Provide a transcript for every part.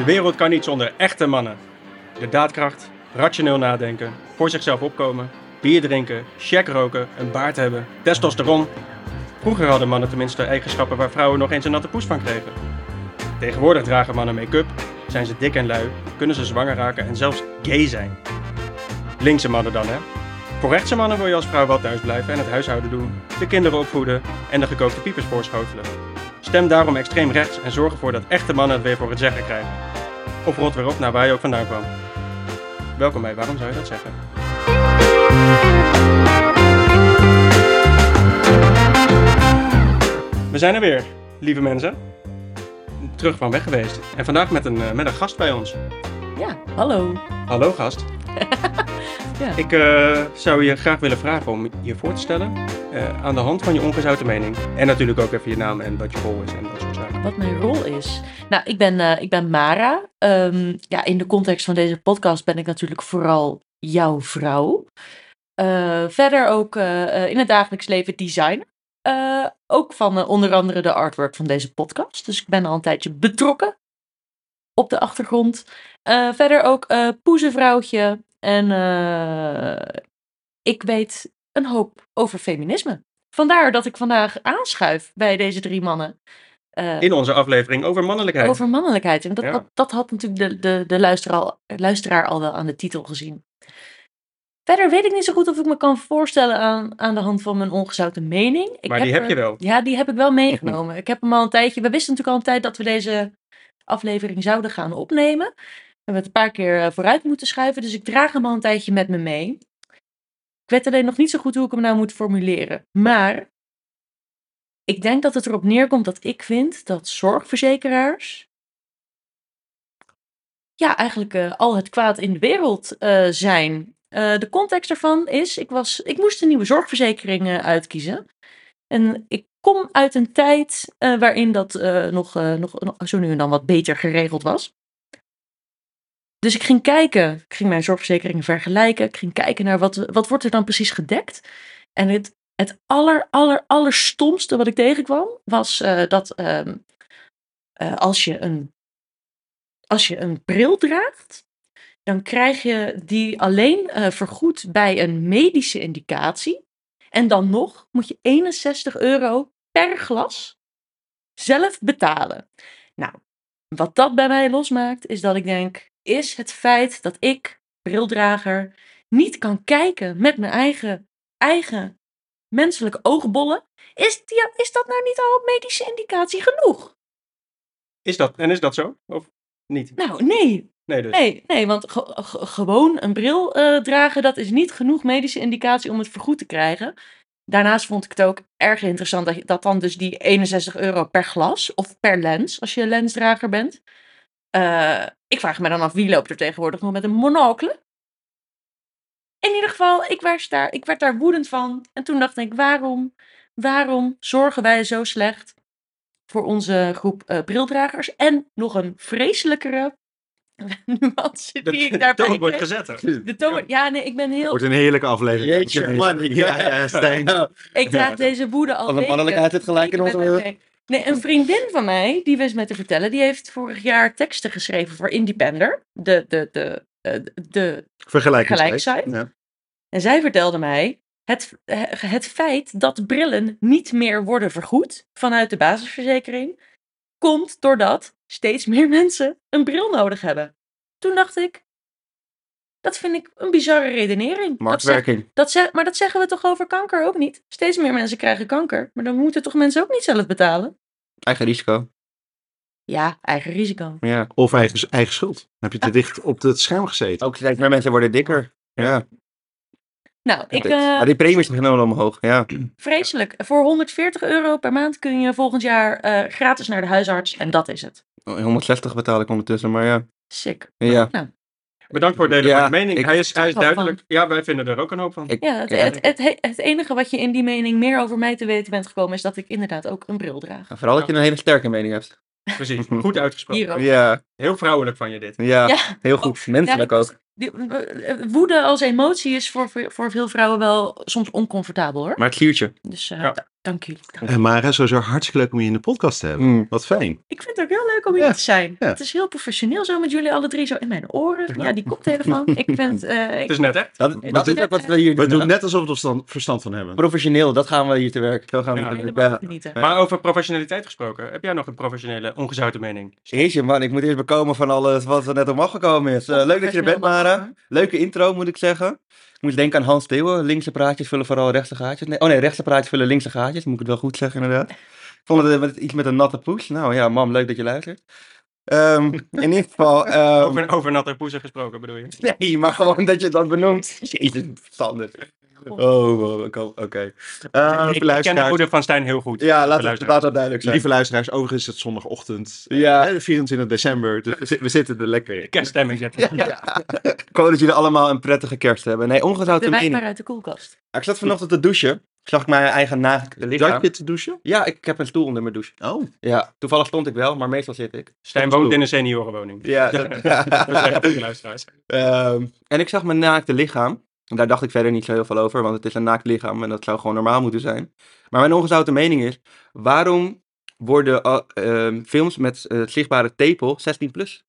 De wereld kan niet zonder echte mannen. De daadkracht, rationeel nadenken, voor zichzelf opkomen, bier drinken, check roken, een baard hebben, testosteron. Vroeger hadden mannen tenminste eigenschappen waar vrouwen nog eens een natte poes van kregen. Tegenwoordig dragen mannen make-up, zijn ze dik en lui, kunnen ze zwanger raken en zelfs gay zijn. Linkse mannen dan, hè? Voor rechtse mannen wil je als vrouw wel thuis blijven en het huishouden doen, de kinderen opvoeden en de gekookte piepers voorschotelen. Stem daarom extreem rechts en zorg ervoor dat echte mannen het weer voor het zeggen krijgen. Of rot weer op naar waar je ook vandaan kwam. Welkom bij Waarom zou je dat zeggen? We zijn er weer, lieve mensen. Terug van weg geweest. En vandaag met een, eh, met een gast bij ons. Ja, hallo. Hallo gast. Ja. Ik eh, zou je graag willen vragen om je voor te stellen eh, aan de hand van je ongezouten mening. En natuurlijk ook even je naam en wat je rol is en dat soort zaken. Wat mijn rol is. Nou, ik ben, eh, ik ben Mara. Ehm, ja, in de context van deze podcast ben ik natuurlijk vooral jouw vrouw. Verder ook in het dagelijks leven designer. Ook van onder andere de artwork van deze podcast. Dus ik ben al een tijdje betrokken op de achtergrond. Verder ook poezenvrouwtje. En eh, ik weet een hoop over feminisme. Vandaar dat ik vandaag aanschuif bij deze drie mannen. Eh, In onze aflevering over mannelijkheid. over mannelijkheid. En dat, Ja. dat, dat had natuurlijk de, de, de luisteraar, al, luisteraar al wel aan de titel gezien. Verder weet ik niet zo goed of ik me kan voorstellen aan, aan de hand van mijn ongezouten mening. Ik maar die heb er- je wel. Ja, die heb ik wel meegenomen. Ik heb hem al een tijdje. We wisten natuurlijk al een tijd dat we deze aflevering zouden gaan opnemen. Hebben het een paar keer eh, vooruit moeten schuiven. Dus ik draag hem al een tijdje met me mee. Ik weet alleen nog niet zo goed hoe ik hem nou moet formuleren. Maar ik denk dat het erop neerkomt dat ik vind dat zorgverzekeraars. Ja, eigenlijk eh, al het kwaad in de wereld eh, zijn. De context ervan is: ik, was, ik moest een nieuwe zorgverzekering uitkiezen. En ik kom uit een tijd waarin dat nog, nog, nog zo nu en dan wat beter geregeld was. Dus ik ging kijken, ik ging mijn zorgverzekeringen vergelijken. Ik ging kijken naar wat, wat wordt er dan precies gedekt. En het, het aller, aller, allerstomste wat ik tegenkwam was eh, dat ehm, eh, als, je een, als je een bril draagt, dan krijg je die alleen eh, vergoed bij een medische indicatie. En dan nog moet je 61 euro per glas zelf betalen. Nou, wat dat bij mij losmaakt, is dat ik denk: is het feit dat ik, brildrager, niet kan kijken met mijn eigen, eigen menselijke oogbollen, is, die, is dat nou niet al medische indicatie genoeg? Is dat, en is dat zo? Of niet? Nou, nee. Nee, dus. Nee, nee want ge- ge- gewoon een bril eh, dragen, dat is niet genoeg medische indicatie om het vergoed te krijgen. Daarnaast vond ik het ook erg interessant dat, dat dan dus die 61 euro per glas of per lens, als je lensdrager bent. Eh, ik vraag me dan af, wie loopt er tegenwoordig nog met een monocle? In ieder geval, ik werd, daar, ik werd daar woedend van. En toen dacht ik, waarom, waarom zorgen wij zo slecht voor onze groep eh, brildragers? En nog een vreselijkere nuance die ik daarbij toon wordt kreeg. gezet. hè? De toon, ja, nee, ik ben heel... Wordt een heerlijke aflevering. Jeetje, man. Ja, ja, Stijn. Ik draag deze woede al Alle weken. mannelijkheid heeft gelijk in onze... Nee, een vriendin van mij, die wist mij te vertellen, die heeft vorig jaar teksten geschreven voor Independer, de, de, de, eh, de Vergelijkingstijd. gelijksite. Ja. En zij vertelde mij het, eh, het feit dat brillen niet meer worden vergoed vanuit de basisverzekering, komt doordat steeds meer mensen een bril nodig hebben. Toen dacht ik, dat vind ik een bizarre redenering. Dat zeg- Marktwerking. dat zeg, maar dat zeggen we toch over kanker ook niet? Steeds meer mensen krijgen kanker, maar dan moeten toch mensen ook niet zelf betalen? Eigen risico. Ja, eigen risico. Ja. Of eigen, eigen schuld. Dan heb je te dicht op het scherm gezeten. Ook steeds meer mensen worden dikker. Ja. Nou, ik, Dit- eh, maar die premies gaan helemaal omhoog. Ja. vreselijk. Voor 140 euro per maand kun je volgend jaar eh, gratis naar de huisarts en dat is het. 160 betaal ik ondertussen, maar ja. Sick. Ja. Bedankt voor het delen Ja, van je mening. ik- hij is, hij duidelijk. Ja, wij vinden er ook een hoop van. Ik- Ja, het, Ja, het, het, enige wat je in die mening meer over mij te weten bent gekomen is dat ik inderdaad ook een bril draag. Vooral dat je een hele sterke mening hebt. Precies. Goed uitgesproken. Ja, Heel vrouwelijk van je dit. ja, Ja, heel goed. Menselijk Ja, ook. die- eh, woede als emotie is voor, voor, voor veel vrouwen wel soms oncomfortabel hoor. Maar het sliertje. Dus eh, Ja. Dank jullie. dank Eh, Mara, sowieso hartstikke leuk om je in de podcast te hebben. Mm. Wat fijn. Ik vind het ook heel leuk om hier Ja, te zijn. ja. Het is heel professioneel zo met jullie alle drie zo in mijn oren. Ja, die koptelefoon. Ik vind... eh, ik- Het is net echt. Dat, dat is ook wat we hier We doen doen. net alsof we er verstand- verstand van hebben. Professioneel, dat gaan we hier te werk. Zo gaan we Ja. hier te werk. helemaal Ja. genieten. Maar over professionaliteit gesproken, heb jij nog een professionele, ongezouten mening? Jeetje man, ik moet eerst bekomen van alles wat er net om afgekomen is. Eh, leuk dat je er bent, Mara. Leuke intro, moet ik zeggen. Ik moest denken aan Hans Theeuwen. Linkse praatjes vullen vooral rechtse gaatjes. Nee, oh nee, rechtse praatjes vullen linkse gaatjes. Moet ik het wel goed zeggen, inderdaad. Ik vond het eh, met, iets met een natte poes. Nou ja, mam, leuk dat je luistert. Ehm, in ieder geval... ehm, Over, over natte poezen gesproken bedoel je? Nee, maar gewoon dat je dat benoemt. Jezus, Sander. Oh, oh, oké. oké. Eh, ik ken de moeder van Stijn heel goed. Ja, laat De het, laat dat duidelijk zijn. Lieve luisteraars, overigens is het zondagochtend. Ja. eh, 24 december. Dus we zi- we zitten er lekker in. Kerststemming zetten. Ja. Ik hoop dat jullie allemaal een prettige kerst hebben. Nee, De ongezouten wijn maar uit de koelkast. Ik zat vanochtend te douchen. Zag ik mijn eigen naakte Zat lichaam. je te douchen? Ja, ik, heb een stoel onder mijn douche. Oh. Ja, toevallig stond ik wel, maar meestal zit ik. Stijn woont in een seniorenwoning. Ja. Dat is echt voor de luisteraars. Ehm, en ik zag mijn naakte lichaam. En daar dacht ik verder niet zo heel veel over, want het is een naakt lichaam en dat zou gewoon normaal moeten zijn. Maar mijn ongezouten mening is, waarom worden eh, ehm, films met eh, zichtbare tepel 16 plus?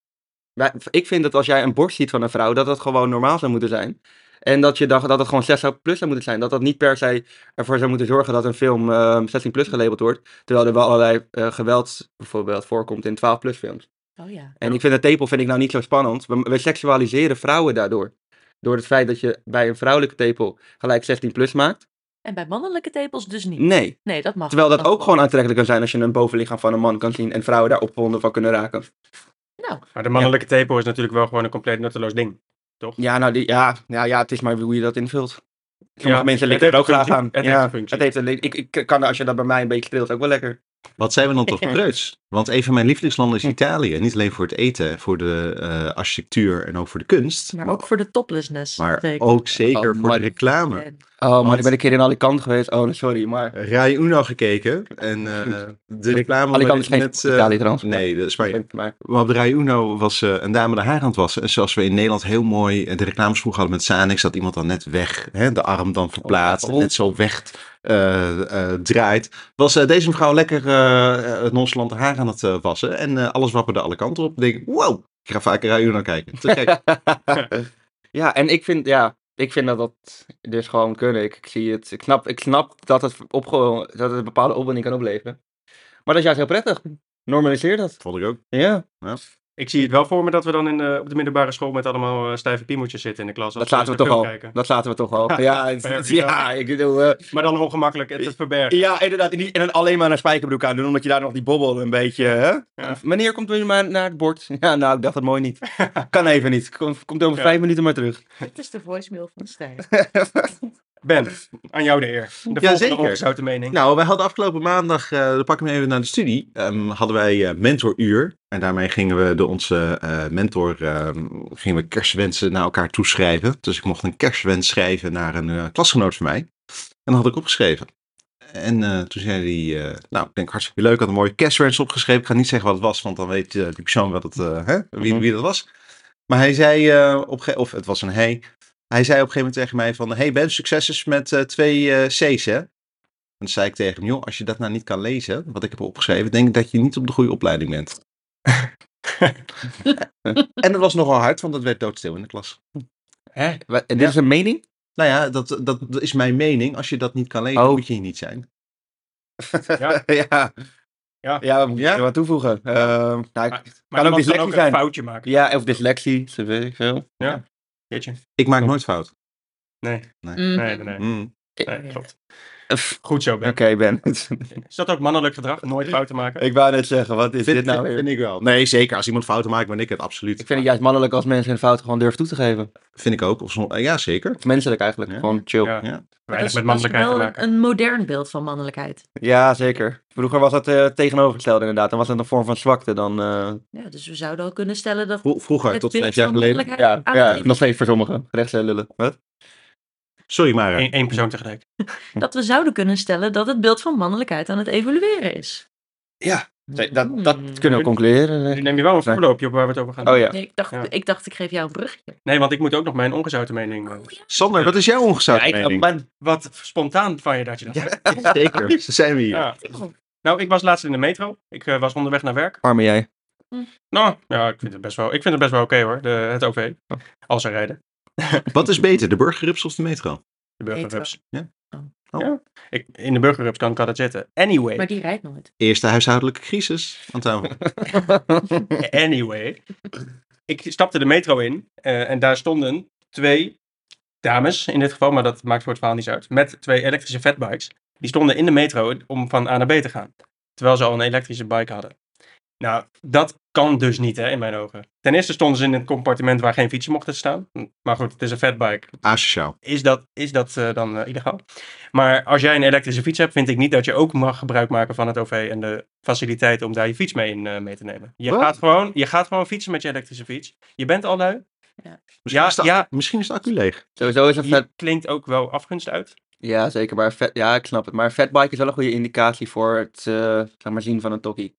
Ik vind dat als jij een borst ziet van een vrouw, dat dat gewoon normaal zou moeten zijn. En dat je dacht dat het gewoon 6 plus zou moeten zijn. Dat dat niet per se ervoor zou moeten zorgen dat een film ehm, 16 plus gelabeld wordt. Terwijl er wel allerlei eh, geweld bijvoorbeeld voorkomt in 12 plus films. Oh ja. En ik vind de tepel vind ik nou niet zo spannend. We, we seksualiseren vrouwen daardoor. Door het feit dat je bij een vrouwelijke tepel gelijk 16 plus maakt. En bij mannelijke tepels dus niet. Nee. Nee, dat mag. Terwijl dat ook gewoon aantrekkelijk kan zijn als je een bovenlichaam van een man kan zien en vrouwen daar opwonden van kunnen raken. Nou, Maar de mannelijke tepel is natuurlijk wel gewoon een compleet nutteloos ding. Toch? Ja, nou, die, ja, ja, ja, het is maar hoe je dat invult. Sommige Ja, mensen het liggen er ook graag aan. Het ja, heeft een functie. het heeft een, ik, ik kan, als je dat bij mij een beetje streelt, ook wel lekker. Wat zijn we dan toch preuts? Want een van mijn lievelingslanden is Italië. Niet alleen voor het eten, voor de eh, architectuur en ook voor de kunst. maar ook voor de toplessness. Maar zeker. ook zeker Oh, voor maar- de reclame. En- Oh, maar Want- ik ben een keer in Alicante geweest. Oh, sorry, maar... Rai Uno gekeken. En eh, de reclame Alicante is geen met... eh, Italië trouwens. nee, dat is Spanje. Maar, op de Rai Uno was eh, een dame de haar aan het wassen. En zoals we in Nederland heel mooi de reclames vroeger hadden met Sanix, dat iemand dan net weg, hè, de arm dan verplaatst, Oh. net zo weg draait. Was eh, deze mevrouw lekker eh uh, nonchalant de haar aan het eh, wassen. En eh, alles wapperde alle kanten op. Ik denk, wow, ik ga vaker Rai Uno kijken. Te gek. ja, en ik vind, ja, ik vind dat dat dus gewoon kunnen. Ik, ik zie het, ik snap, ik snap dat het, dat het een bepaalde opwinding kan opleveren. Maar dat is juist heel prettig. Normaliseer dat. Vond ik ook. Ja, Ik zie het wel voor me dat we dan in de, op de middelbare school met allemaal eh, stijve piemeltjes zitten in de klas. dat zaten we toch al. kijken. Dat zaten we toch al. Ja, het- ja, ik bedoel... eh, Maar dan ongemakkelijk het verbergen. ja, inderdaad. En niet- En dan alleen maar een spijkerbroek aan doen, omdat je daar nog die bobbel een beetje... Hè? Ja. Meneer, komt u maar naar het bord? Ja, nou, ik dacht het mooi niet. Kan even niet. Kom, komt over Ja. vijf minuten maar terug. Dit is de voicemail van Stijn. Ben, aan jou de eer. De volgende Jazeker. ongezouten mening. Nou, wij hadden afgelopen maandag, eh dan pak ik hem even naar de studie, ehm, hadden wij eh, mentoruur. En daarmee gingen we de, onze eh, mentor, ehm, gingen we kerstwensen naar elkaar toeschrijven. Dus ik mocht een kerstwens schrijven naar een klasgenoot van mij. En dat had ik opgeschreven. En toen zei hij, nou, ik denk hartstikke leuk, ik had een mooie kerstwens opgeschreven. Ik ga niet zeggen wat het was, want dan weet die persoon wat het, hè, wie, Mhm. wie dat was. Maar hij zei, eh, op of het was een hij, hij zei op een gegeven moment tegen mij van, hey Ben, succes is met eh, twee eh, C's hè. En toen zei ik tegen hem, joh, als je dat nou niet kan lezen, wat ik heb opgeschreven, denk ik dat je niet op de goede opleiding bent. en dat was nogal hard, want dat werd doodstil in de klas. Hè? En dit is een mening? Nou ja, dat, dat is mijn mening. Als je dat niet kan lezen, Oh. moet je hier niet zijn. Ja. ja. Ja. Ja, moet Ja? wat toevoegen? Ehm, nou, maar ook kan dyslexie ook een zijn. foutje maken. ja, of dyslexie, zo weet ik veel. Jeetje. Ik maak nooit fout. Nee, Mhm. nee, nee. nee. Mm. nee klopt. Goed zo, Ben. Oké, Ben. Is dat ook mannelijk gedrag? Nooit fouten maken? ik wou net zeggen, wat is Vind, dit nou vind, weer? vind ik wel. Nee, zeker. Als iemand fouten maakt, ben ik het absoluut. Ik vind het juist mannelijk als mensen hun fouten gewoon durven toe te geven. Vind ik ook. Of eh, ja, zeker. Menselijk eigenlijk, Ja. gewoon chill. Ja. Ja, Ja. Dat Weinig is, met dat is mannelijkheid te wel maken. een modern beeld van mannelijkheid. zeker. Vroeger was dat eh tegenovergesteld inderdaad. Dan was het een vorm van zwakte dan... eh, Ja, dus we zouden al kunnen stellen dat Vro- Vroeger, tot vijf jaar geleden. ja, ja, nog steeds voor sommigen. Rechts en lullen. Wat? Sorry, Mara. Eén één persoon tegelijk. dat we zouden kunnen stellen dat het beeld van mannelijkheid aan het evolueren is. Ja, Dat, dat Hmm. kunnen we concluderen. Nu neem je wel een voorloopje op waar we het over gaan. Oh ja. Nee, ik, dacht, Ja. ik dacht, ik geef jou een brugje. Nee, want ik moet ook nog mijn ongezouten mening. eh, Sander, wat is jouw ongezouten Ja, ik- mening? maar- Wat spontaan van je dat je dat zegt. Zeker, zo zijn we hier. Ja. Nou, ik was laatst in de metro. Ik eh, was onderweg naar werk. Arme jij. Nou, ja, ik vind het best wel, ik vind het best wel oké hoor, de, het OV. Als ze rijden. Wat is beter, de burgerrups of de metro? De burgerrups. Ja? Oh. Oh. Ja. Ik, in de burgerrups kan ik altijd zitten. Anyway. Maar die rijdt nooit. Eerste huishoudelijke crisis aan tafel. Anyway. Ik stapte de metro in eh, en daar stonden twee dames in dit geval, maar dat maakt voor het verhaal niet uit, met twee elektrische fatbikes. Die stonden in de metro om van A naar B te gaan. Terwijl ze al een elektrische bike hadden. Nou, dat kan dus niet hè, in mijn ogen. Ten eerste stonden ze in een compartiment waar geen fietsen mochten staan. Maar goed, het is een fatbike. Asociaal. Is dat, is dat eh, dan eh, illegaal? Maar als jij een elektrische fiets hebt, vind ik niet dat je ook mag gebruik maken van het OV en de faciliteit om daar je fiets mee in eh, mee te nemen. Je gaat, gewoon, je gaat gewoon fietsen met je elektrische fiets. Je bent al lui. Misschien, Ja, is de, ja. misschien is de accu leeg. Sowieso is een Je vet... klinkt ook wel afgunst uit. Ja, zeker. Maar vet... Ja, ik snap het. Maar fatbike is wel een goede indicatie voor het eh, zeg maar zien van een tokkie.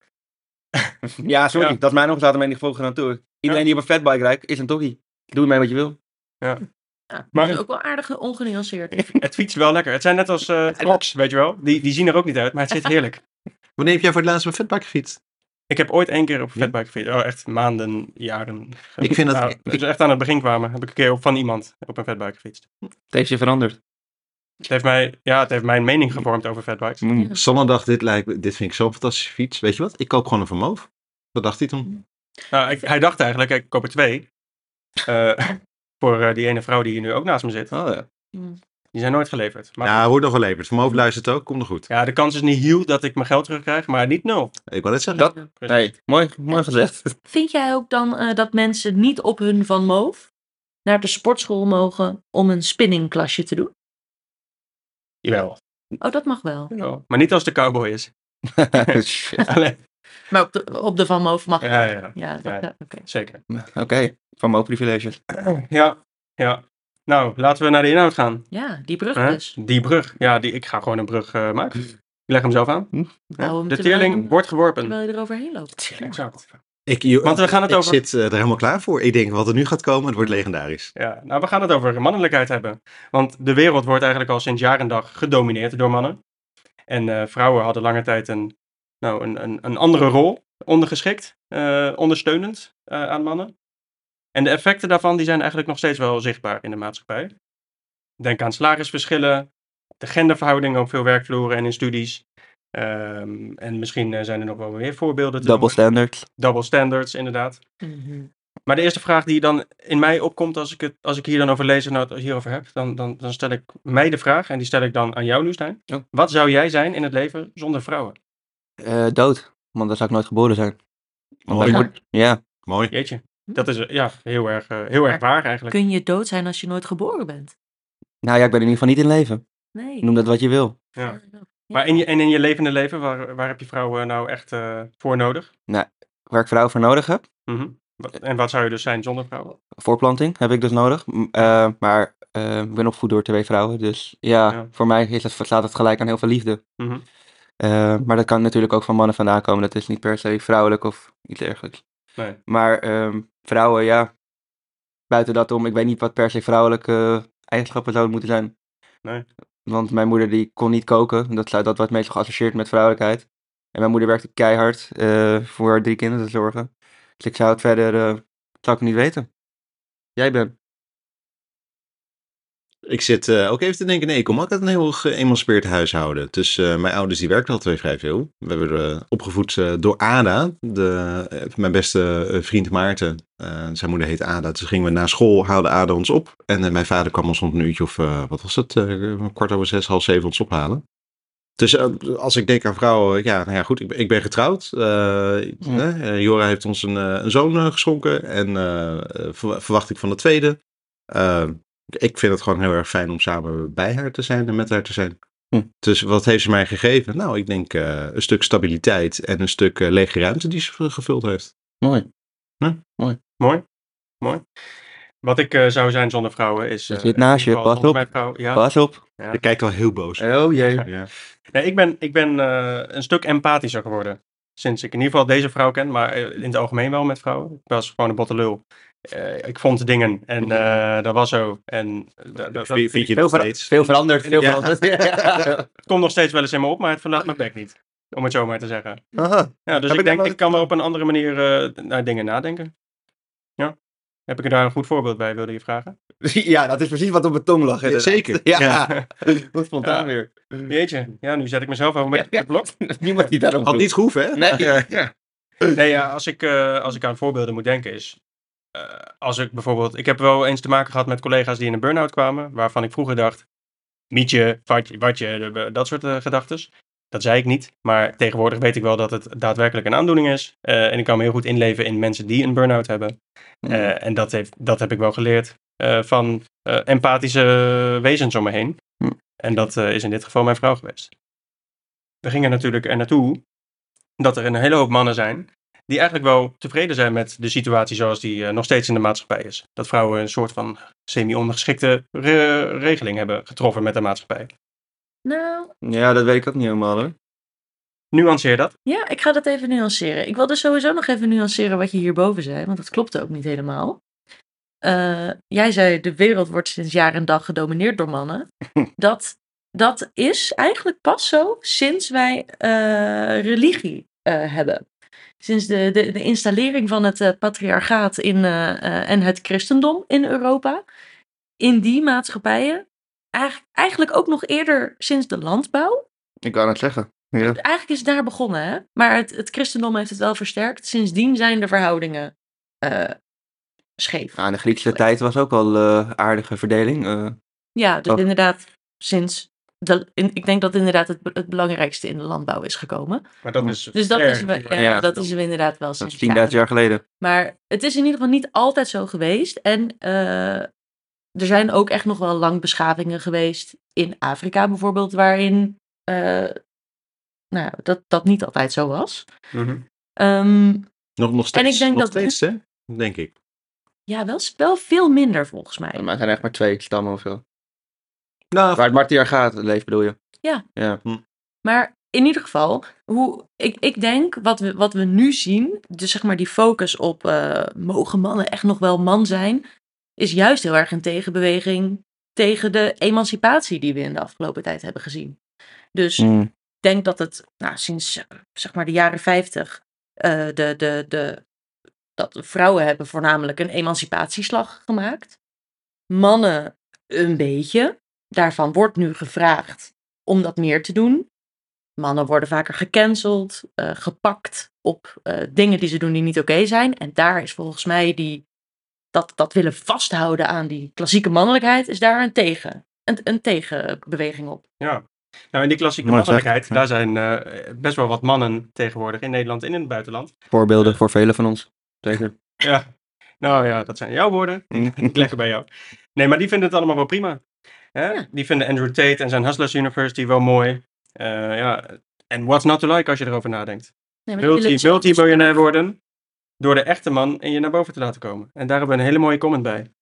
ja, sorry. Ja. Dat is mijn mening gevolgen aan toe. Iedereen die op een fatbike rijdt, is een tokkie. Doe ermee wat je wil. Ja, Maar- maar is ook wel aardig ongenuanceerd. Het fietst wel lekker. Het zijn net als eh Crocs, weet je wel. Die, die zien er ook niet uit, maar het zit heerlijk. Wanneer heb jij voor het laatst met fatbike gefietst? Ik heb ooit één keer op een Ja? fatbike gefietst. Oh, echt maanden, jaren. Ik vind dat- Nou, ik- toen ze echt aan het begin kwamen, heb ik een keer op, van iemand op een fatbike gefietst. Het heeft je veranderd. Het heeft, mij, ja, het heeft mijn mening gevormd over fatbikes. Mm. Dacht, dit, lijkt, me- dit vind ik zo'n fantastische fiets. Weet je wat? Ik koop gewoon een Van Moof. Dat dacht hij toen. Nou, ik- hij dacht eigenlijk, ik koop er twee. Eh, voor eh, die ene vrouw die hier nu ook naast me zit. Oh ja. Die zijn nooit geleverd. Maar Ja, wordt nog geleverd. Van Moof luistert ook. Komt nog goed. ja, de kans is niet heel dat ik mijn geld terugkrijg, maar niet nul. Ik wou net zeggen. Dat- Precies. Nee, mooi, mooi gezegd. Vind jij ook dan eh, dat mensen niet op hun Van Moof naar de sportschool mogen om een spinningklasje te doen? Jawel. Oh, dat mag wel. Jawel. Maar niet als de cowboy is. Alleen- Maar op de, op de Van Moof mag ja, ja, ja, Ja, dat, Ja. ja, oké. zeker. Oké, van mijn privileges. Ja, ja. Nou, laten we naar de inhoud gaan. Ja, die brug Hè? dus. Die brug. Ja, die, ik ga gewoon een brug eh, maken. Ik leg hem zelf aan. Hm. Ja, Hou hem De terwijl- teerling wordt geworpen. Terwijl je eroverheen loopt. Exact. Ik, joh, Want we gaan het ik over- zit eh, er helemaal klaar voor. Ik denk wat er nu gaat komen, het wordt legendarisch. Ja, nou, we gaan het over mannelijkheid hebben. Want de wereld wordt eigenlijk al sinds jaar en dag gedomineerd door mannen. En eh, vrouwen hadden lange tijd een, nou, een, een, een andere rol, ondergeschikt, eh, ondersteunend aan mannen. En de effecten daarvan die zijn eigenlijk nog steeds wel zichtbaar in de maatschappij. Denk aan salarisverschillen, de genderverhoudingen op veel werkvloeren en in studies. Ehm, en misschien eh, zijn er nog wel meer voorbeelden. te Double noemen. standards. Double standards, inderdaad. Mhm. Maar de eerste vraag die dan in mij opkomt als ik, het, als ik hier dan over lees en het hierover heb, dan, dan, dan stel ik mij de vraag, en die stel ik dan aan jou nu, Stijn. Oh. Wat zou jij zijn in het leven zonder vrouwen? Eh, dood. Want dan zou ik nooit geboren zijn. Want Mooi. Ja. Mooi. Jeetje, dat is ja, heel, erg, eh, heel erg waar eigenlijk. Kun je dood zijn als je nooit geboren bent? Nou ja, ik ben in ieder geval niet in leven. Nee. Noem dat wat je wil. Ja. Maar in je, en in je levende leven, waar, waar heb je vrouwen nou echt eh, voor nodig? Waar ik vrouwen voor nodig heb. Mhm. En wat zou je dus zijn zonder vrouwen? Voorplanting heb ik dus nodig. Eh, maar eh, ik ben opgevoed door twee vrouwen. Dus ja, Ja. voor mij is het, slaat het gelijk aan heel veel liefde. Mhm. Maar dat kan natuurlijk ook van mannen vandaan komen. Dat is niet per se vrouwelijk of iets dergelijks. Nee. Maar ehm, vrouwen, ja. Buiten dat om, ik weet niet wat per se vrouwelijke eigenschappen zouden moeten zijn. Nee. Want mijn moeder die kon niet koken. Dat, dat wordt meestal geassocieerd met vrouwelijkheid. En mijn moeder werkte keihard eh, voor haar drie kinderen te zorgen. Dus ik zou het verder, eh, zou ik niet weten. Jij bent. Ik zit eh, ook even te denken, nee, ik kom ook uit een heel geëmancipeerd huishouden. Dus eh, mijn ouders die werkten al twee vrij veel. We werden eh, opgevoed door Ada, de, mijn beste vriend Maarten. Zijn moeder heet Ada. Dus gingen we na school, haalde Ada ons op. En mijn vader kwam ons om een uurtje of, wat was het, kwart over zes, half zeven ons ophalen. Dus als ik denk aan vrouwen, ja, nou ja, goed, ik ben, ik ben getrouwd. Eh, Jora heeft ons een, een zoon geschonken en ver- verwacht ik van de tweede. Eh, ik vind het gewoon heel erg fijn om samen bij haar te zijn en met haar te zijn. Hm. Dus wat heeft ze mij gegeven? Nou, ik denk eh, een stuk stabiliteit en een stuk eh, lege ruimte die ze gevuld heeft. Mooi. Mooi. Mooi. Wat ik eh, zou zijn zonder vrouwen is... Eh, zit naast je, pas op. Vrouw, ja. Pas op. Ja. Je kijkt al heel boos. Oh jee. Ja. Nee, ik ben, ik ben een stuk empathischer geworden. sinds ik in ieder geval deze vrouw ken, maar in het algemeen wel met vrouwen. Ik was gewoon een botte lul. Eh, ik vond dingen en eh, dat was zo. En dat, dat, Vind, vind je Veel, veel veranderd. Veel Ja. veranderd. Ja. het komt nog steeds wel eens in me op, maar het verlaat mijn bek niet. Om het zo maar te zeggen. Aha. Ja, dus Heb ik denk, ik kan wel op een andere manier eh, naar dingen nadenken. Ja. Heb ik er daar een goed voorbeeld bij, wilde je vragen? Ja, dat is precies wat op mijn tong lag. Ja, zeker. Ja, wat spontaan weer. Jeetje, ja, nu zet ik mezelf al een beetje Ja, op het blok. Niemand die daarom Had niet gehoeven, hè? Nee. Nee, ja, als ik, als ik aan voorbeelden moet denken is... eh, als ik bijvoorbeeld... Ik heb wel eens te maken gehad met collega's die in een burn-out kwamen... waarvan ik vroeger dacht... Mietje, watje, watje dat soort uh, gedachtes. Dat zei ik niet. Maar tegenwoordig weet ik wel dat het daadwerkelijk een aandoening is. Eh, en ik kan me heel goed inleven in mensen die een burn-out hebben. Eh, en dat, heeft, dat heb ik wel geleerd eh, van eh, empathische wezens om me heen. Hm. En dat eh, is in dit geval mijn vrouw geweest. We gingen natuurlijk er naartoe dat er een hele hoop mannen zijn die eigenlijk wel tevreden zijn met de situatie zoals die eh, nog steeds in de maatschappij is. Dat vrouwen een soort van semi-ondergeschikte re- regeling hebben getroffen met de maatschappij. Nou, Ja, dat weet ik ook niet helemaal hoor. Nuanceer dat. ja, ik ga dat even nuanceren. Ik wilde sowieso nog even nuanceren wat je hierboven zei, want dat klopte ook niet helemaal. Eh, jij zei, de wereld wordt sinds jaar en dag gedomineerd door mannen. dat, dat is eigenlijk pas zo sinds wij eh, religie eh, hebben. Sinds de, de, de installering van het eh, patriarchaat in, eh, eh, en het christendom in Europa. In die maatschappijen, eigenlijk, eigenlijk ook nog eerder sinds de landbouw. Ik wou het zeggen. Ja. Eigenlijk is het daar begonnen, hè? Maar het, het christendom heeft het wel versterkt. Sindsdien zijn de verhoudingen scheef. Ja, in de Griekse tijd was ook al aardige verdeling. Ja, dus Oh. inderdaad, sinds. In- ik denk dat inderdaad het, het belangrijkste in de landbouw is gekomen. Maar dat is Dus dat, is, we- ja, Ja. dat is we inderdaad wel dat sinds is 10.000 jaar geleden. Maar het is in ieder geval niet altijd zo geweest. En eh, er zijn ook echt nog wel lang beschavingen geweest in Afrika bijvoorbeeld, waarin eh, nou, dat, dat niet altijd zo was. Mhm. Ehm, Nog, nog steeds, En ik denk nog dat- steeds, hè? Denk ik. ja, wel, wel veel minder volgens mij. Maar het zijn echt maar twee stammen of zo. Nou, Waar het matriarchaat leeft bedoel je? Ja. Ja. Maar in ieder geval, hoe, ik, ik denk wat we, wat we nu zien, dus zeg maar die focus op eh, mogen mannen echt nog wel man zijn, is juist heel erg een tegenbeweging tegen de emancipatie die we in de afgelopen tijd hebben gezien. Dus Mm. ik denk dat het nou, sinds zeg maar de jaren 50 eh, de, de, de, dat vrouwen hebben voornamelijk een emancipatieslag gemaakt. Mannen een beetje. Daarvan wordt nu gevraagd om dat meer te doen. Mannen worden vaker gecanceld, eh, gepakt op eh, dingen die ze doen die niet oké zijn. En daar is volgens mij die, dat, dat willen vasthouden aan die klassieke mannelijkheid, is daar een, tegen, een, een tegenbeweging op. Ja. Nou, in die klassieke mannelijkheid, daar zijn eh, best wel wat mannen tegenwoordig in Nederland en in het buitenland. Voorbeelden voor velen van ons. Zeker. Ja. Nou ja, dat zijn jouw woorden. Ik leg het bij jou. Nee, maar die vinden het allemaal wel prima. Hè? Ja. Die vinden Andrew Tate en zijn Hustlers University wel mooi. Eh, ja, en what's not to like als je erover nadenkt. Nee, Multi- Multi-miljonair worden door de echte man in je naar boven te laten komen. En daar hebben we een hele mooie comment bij.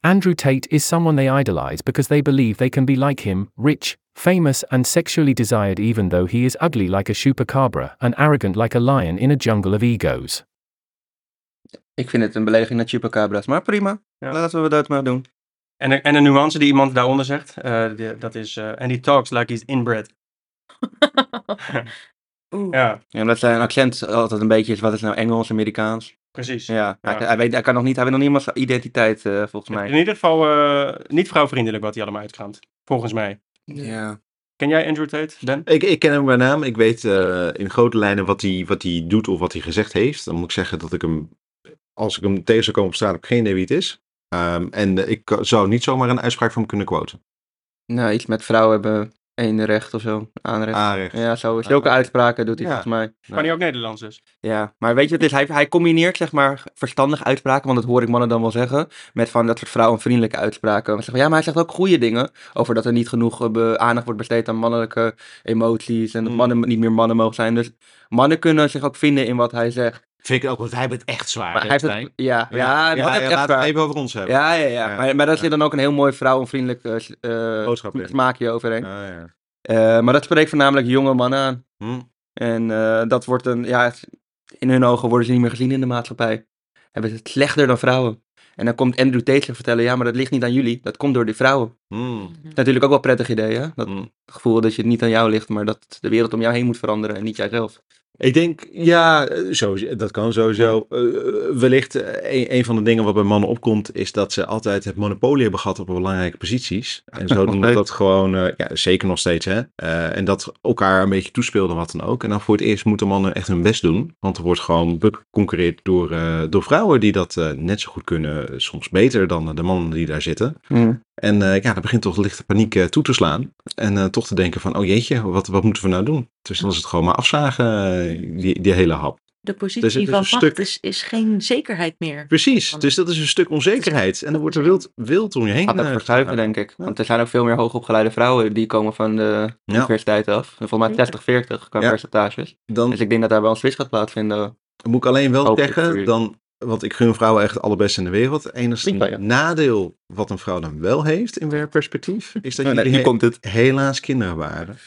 Andrew Tate is someone they idolize because they believe they can be like him, rich, famous, and sexually desired, even though he is ugly like a chupacabra and arrogant like a lion in a jungle of egos. Ik vind het een belediging naar chupacabras, maar prima. Ja. Laten we dat maar doen. En, een- en een nuance die iemand daaronder zegt, eh, die- dat is... eh and he talks like he's inbred. Ja, Ja, omdat zijn accent altijd een beetje is, wat is nou Engels, Amerikaans? precies. Ja, Ja. Hij, hij weet, hij, kan nog niet, hij weet nog niet helemaal zijn identiteit, eh, volgens In mij. ieder geval eh, niet vrouwvriendelijk wat hij allemaal uitkraamt. Volgens mij. Ja. Ken jij Andrew Tate, Dan? Ik, ik ken hem bij naam. Ik weet eh, in grote lijnen wat hij, wat hij doet of wat hij gezegd heeft. Dan moet ik zeggen dat ik hem, als ik hem tegen zou komen op straat, heb ik geen idee wie het is. Ehm, en eh, ik ka- zou niet zomaar een uitspraak van hem kunnen quoten. Nou, iets met vrouwen hebben één recht of zo, aanrecht. Aanrecht. Ja, zo, zulke uitspraken doet hij Ja. volgens mij. Kan hij ook Nederlands dus? Ja, maar weet je wat het is? Hij, hij combineert zeg maar verstandige uitspraken, want dat hoor ik mannen dan wel zeggen, met van dat soort vrouwenvriendelijke uitspraken. We zeggen, ja, maar hij zegt ook goede dingen over dat er niet genoeg eh, aandacht wordt besteed aan mannelijke emoties en dat Mm. mannen niet meer mannen mogen zijn. Dus mannen kunnen zich ook vinden in wat hij zegt. Vind ik ook, want hij heeft het echt zwaar. Maar hè, hij heeft het, ja, ja, ja, ja, echt laten we het even over ons hebben. Ja, ja, ja. Ja. Maar, maar daar zit dan ook een heel mooi vrouwenvriendelijk eh, Boodschap in. smaakje overheen. Ja. Eh, maar dat spreekt voornamelijk jonge mannen aan. Hm. En eh, dat wordt een, ja, in hun ogen worden ze niet meer gezien in de maatschappij. Hebben ze het slechter dan vrouwen. En dan komt Andrew Tate zich vertellen, ja, maar dat ligt niet aan jullie. Dat komt door die vrouwen. Hmm. Dat is natuurlijk ook wel een prettig idee, hè? Dat Hmm. gevoel dat je het niet aan jou ligt, maar dat de wereld om jou heen moet veranderen en niet jijzelf. Ik denk, ja, eh, sowieso, dat kan sowieso. Eh, wellicht eh, een, een van de dingen wat bij mannen opkomt, is dat ze altijd het monopolie hebben gehad op belangrijke posities. En zo doen dat gewoon, eh, ja, zeker nog steeds, hè. Eh, en dat elkaar een beetje toespeelden, wat dan ook. En dan voor het eerst moeten mannen echt hun best doen. Want er wordt gewoon beconcurreerd door, eh, door vrouwen die dat eh, net zo goed kunnen, eh, soms beter dan de mannen die daar zitten. En eh, ja, dan begint toch lichte paniek eh, toe te slaan. En eh, toch te denken van, oh jeetje, wat, wat moeten we nou doen? Dus dan is het gewoon maar afzagen, die, die hele hap. De Dus positie is van macht stuk- is, is geen zekerheid meer. Precies, dus dat is een stuk onzekerheid. En dan wordt er wild, wild om je heen. Gaat ook verschuiven, denk ik. Want er zijn ook veel meer hoogopgeleide vrouwen die komen van de Ja. universiteit af. Volgens mij 60-40 qua Ja. percentages. Dan Dus ik denk dat daar wel een switch gaat plaatsvinden. moet ik alleen wel zeggen, dan, want ik gun vrouwen echt het allerbeste in de wereld. Het enige ja. nadeel wat een vrouw dan wel heeft in werkperspectief, is dat Oh, nee, komt het. helaas kinderen waren.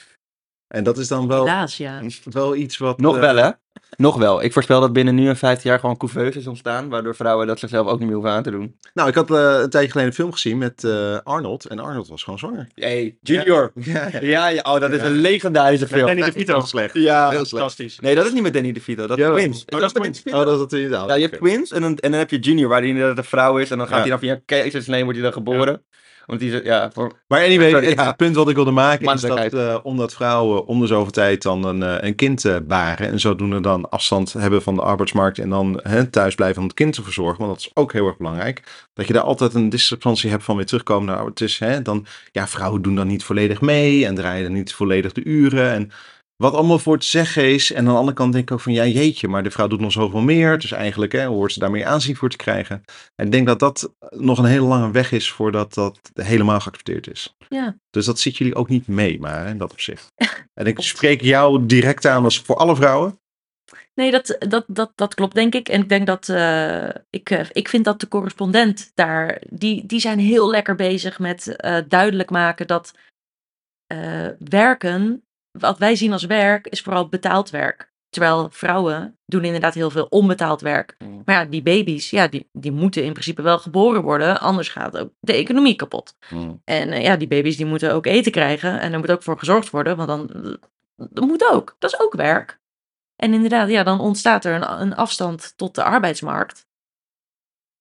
En dat is dan wel, Helaas, ja. wel iets wat... Nog eh, wel, hè? Nog wel. Ik voorspel dat binnen nu en 15 jaar gewoon couveuses ontstaan, waardoor vrouwen dat zichzelf ook niet meer hoeven aan te doen. Nou, ik had eh, een tijdje geleden een film gezien met eh, Arnold. En Arnold was gewoon zwanger. Hey, Junior. Ja, ja. Ja, ja, oh, dat is een legendarische film. Danny DeVito. slecht. Ja. Heel slecht. Fantastisch. Nee, dat is niet met Danny DeVito, dat is Twins. Oh, dat is Twins. Oh, dat is het inderdaad. Ja, je hebt Twins en dan, en dan heb je Junior, waar hij inderdaad een vrouw is. En dan gaat Ja. hij dan via een keizersnee wordt hij dan geboren. Want die ja, voor... Maar anyway, Sorry, het, ja. punt wat ik wilde maken is dat eh, omdat vrouwen om de zoveel tijd dan een, eh, een kind eh, baren en zodoende dan afstand hebben van de arbeidsmarkt en dan hè, thuis blijven om het kind te verzorgen, want dat is ook heel erg belangrijk, dat je daar altijd een discrepantie hebt van weer terugkomen naar het is, hè, dan, ja, vrouwen doen dan niet volledig mee en draaien dan niet volledig de uren en wat allemaal voor te zeggen is. En aan de andere kant denk ik ook van, ja jeetje, maar de vrouw doet nog zoveel meer. Dus eigenlijk hè, hoort ze daar meer aanzien voor te krijgen. En ik denk dat dat nog een hele lange weg is voordat dat helemaal geaccepteerd is. Ja. Dus dat zit jullie ook niet mee, maar in dat opzicht. En ik spreek jou direct aan als voor alle vrouwen. Nee, dat, dat, dat, dat klopt denk ik. En ik denk dat eh, ik, eh, ik vind dat de correspondent daar, die, die zijn heel lekker bezig met eh, duidelijk maken dat werken, wat wij zien als werk, is vooral betaald werk. Terwijl vrouwen doen inderdaad heel veel onbetaald werk. Mm. Maar ja, die baby's, ja, die, die moeten in principe wel geboren worden, anders gaat ook de economie kapot. En eh, ja, die baby's die moeten ook eten krijgen en er moet ook voor gezorgd worden, want dan dat moet ook. Dat is ook werk. En inderdaad, ja, dan ontstaat er een, een afstand tot de arbeidsmarkt.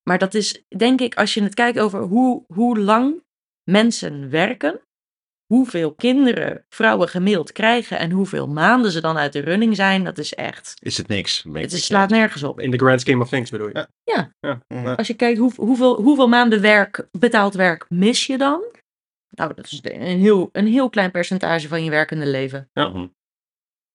Maar dat is, denk ik, als je het kijkt over hoe, hoe lang mensen werken, hoeveel kinderen vrouwen gemiddeld krijgen en hoeveel maanden ze dan uit de running zijn, dat is echt, Is het niks? Het is, slaat nergens op. In the grand scheme of things bedoel je? Ja. Ja. Als je kijkt hoe, hoeveel, hoeveel maanden werk, betaald werk mis je dan? Nou, dat is een heel, een heel klein percentage van je werkende leven. Mhm.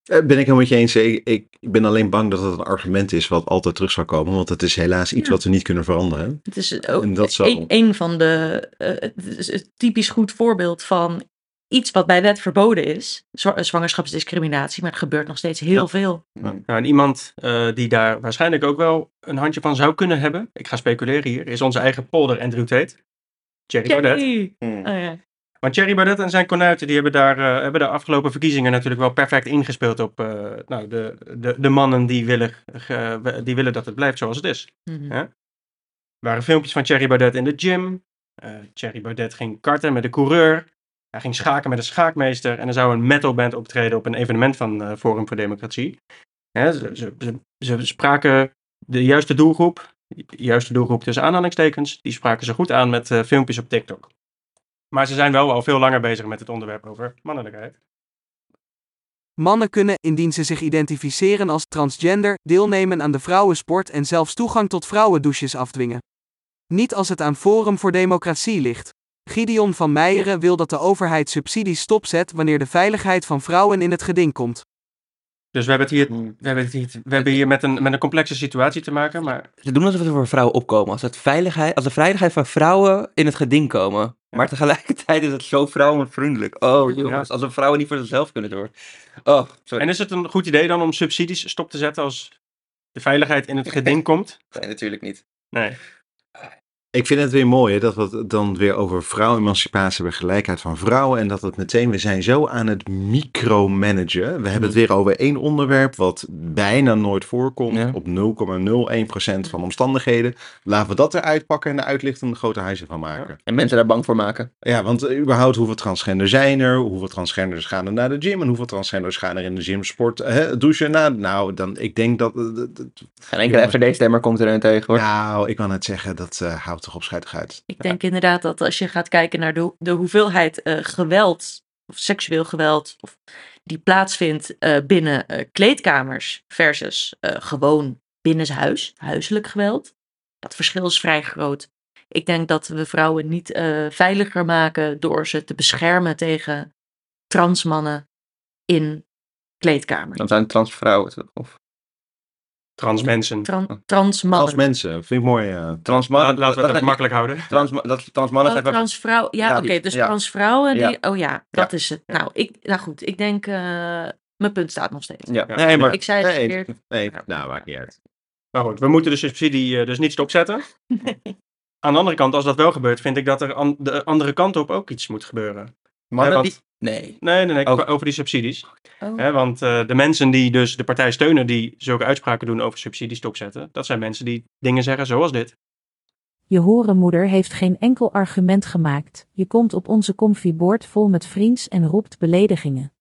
Eh, Ben ik helemaal met je eens. Ik, ik ben alleen bang dat het een argument is wat altijd terug zal komen. Want het is helaas iets Ja. wat we niet kunnen veranderen. Het is ook En dat zal- een, een van de, eh, het is een typisch goed voorbeeld van iets wat bij wet verboden is. Zwa- Zwangerschapsdiscriminatie, maar het gebeurt nog steeds heel Ja. veel. Nou, en iemand eh, die daar waarschijnlijk ook wel een handje van zou kunnen hebben, ik ga speculeren hier, is onze eigen polder Andrew Tate. Thierry Baudet. Mm. Oh, ja. Want Thierry Baudet en zijn konuiten die hebben daar eh, hebben de afgelopen verkiezingen natuurlijk wel perfect ingespeeld op eh, nou, de, de, de mannen die willen, die willen dat het blijft zoals het is. Mhm. Er waren filmpjes van Thierry Baudet in de gym. Eh Thierry Baudet ging karten met een coureur. Hij ging schaken met een schaakmeester. En er zou een metalband optreden op een evenement van eh, Forum voor Democratie. Ze, ze spraken de juiste doelgroep, de juiste doelgroep tussen aanhalingstekens, die spraken ze goed aan met eh, filmpjes op TikTok. Maar ze zijn wel al veel langer bezig met het onderwerp over mannelijkheid. Mannen kunnen, indien ze zich identificeren als transgender, deelnemen aan de vrouwensport en zelfs toegang tot vrouwendouches afdwingen. Niet als het aan Forum voor Democratie ligt. Gideon van Meijeren wil dat de overheid subsidies stopzet wanneer de veiligheid van vrouwen in het geding komt. Dus we hebben het hier, Mm. we hebben het hier, we hebben hier met, een, met een complexe situatie te maken. Maar Ze doen alsof het voor vrouwen opkomen. Als, het veiligheid, als de veiligheid van vrouwen in het geding komen. Maar tegelijkertijd is het zo vrouwenvriendelijk. Oh jongens, alsof vrouwen niet voor zichzelf kunnen door. Oh, sorry. En is het een goed idee dan om subsidies stop te zetten als de veiligheid in het geding komt? Nee, natuurlijk niet. Nee. Ik vind het weer mooi hè, dat we het dan weer over vrouwenemancipatie hebben, gelijkheid van vrouwen. En dat het meteen, we zijn zo aan het micromanagen. We hebben het weer over één onderwerp wat bijna nooit voorkomt. Ja. Op 0,01% van omstandigheden. Laten we dat eruit pakken en de uitlichtende grote huizen van maken. En mensen daar bang voor maken. Ja, want eh, überhaupt hoeveel transgender zijn er? Hoeveel transgenders gaan er naar de gym? En hoeveel transgenders gaan er in de gym sport, hè, douchen? Nou, nou dan, ik denk dat... eh, dat- dat- Geen enkele. FVD-stemmer komt er een tegen hoor. nou, ik kan het zeggen, dat eh, houdt op scheidig uit. Ik denk inderdaad dat als je gaat kijken naar de, de hoeveelheid eh, geweld, of seksueel geweld, of die plaatsvindt eh, binnen eh, kleedkamers versus eh, gewoon binnenshuis, huiselijk geweld, dat verschil is vrij groot. Ik denk dat we vrouwen niet eh, veiliger maken door ze te beschermen tegen transmannen in kleedkamers. Dan zijn transvrouwen toch? Of Transmensen. Tran transmannen. Als mensen, vind ik mooi. eh. transmannen. Laat- Laten we het even makkelijk houden. Trans, dat transmannen Oh, zijn vaak- transvrouw. Ja, Ja, oké. dus ja. transvrouwen, Ja. die. Oh ja, dat is het. Nou, ik, nou goed, ik denk. eh, mijn punt staat nog steeds. Ja, Ja. nee, maar Ik zei het Nee, verkeerd. nee, nou, maakt niet uit. Maar goed, we moeten de subsidie eh, dus niet stopzetten. Aan de andere kant, als dat wel gebeurt, vind ik dat er aan de andere kant op ook iets moet gebeuren. Mannen Ja, want- die... Nee. Nee, nee, nee, Oh. over die subsidies. Oh. Hè, want eh, de mensen die dus de partij steunen die zulke uitspraken doen over subsidies stopzetten, dat zijn mensen die dingen zeggen zoals dit. Je horenmoeder heeft geen enkel argument gemaakt. Je komt op onze comfyboard vol met vriends en roept beledigingen.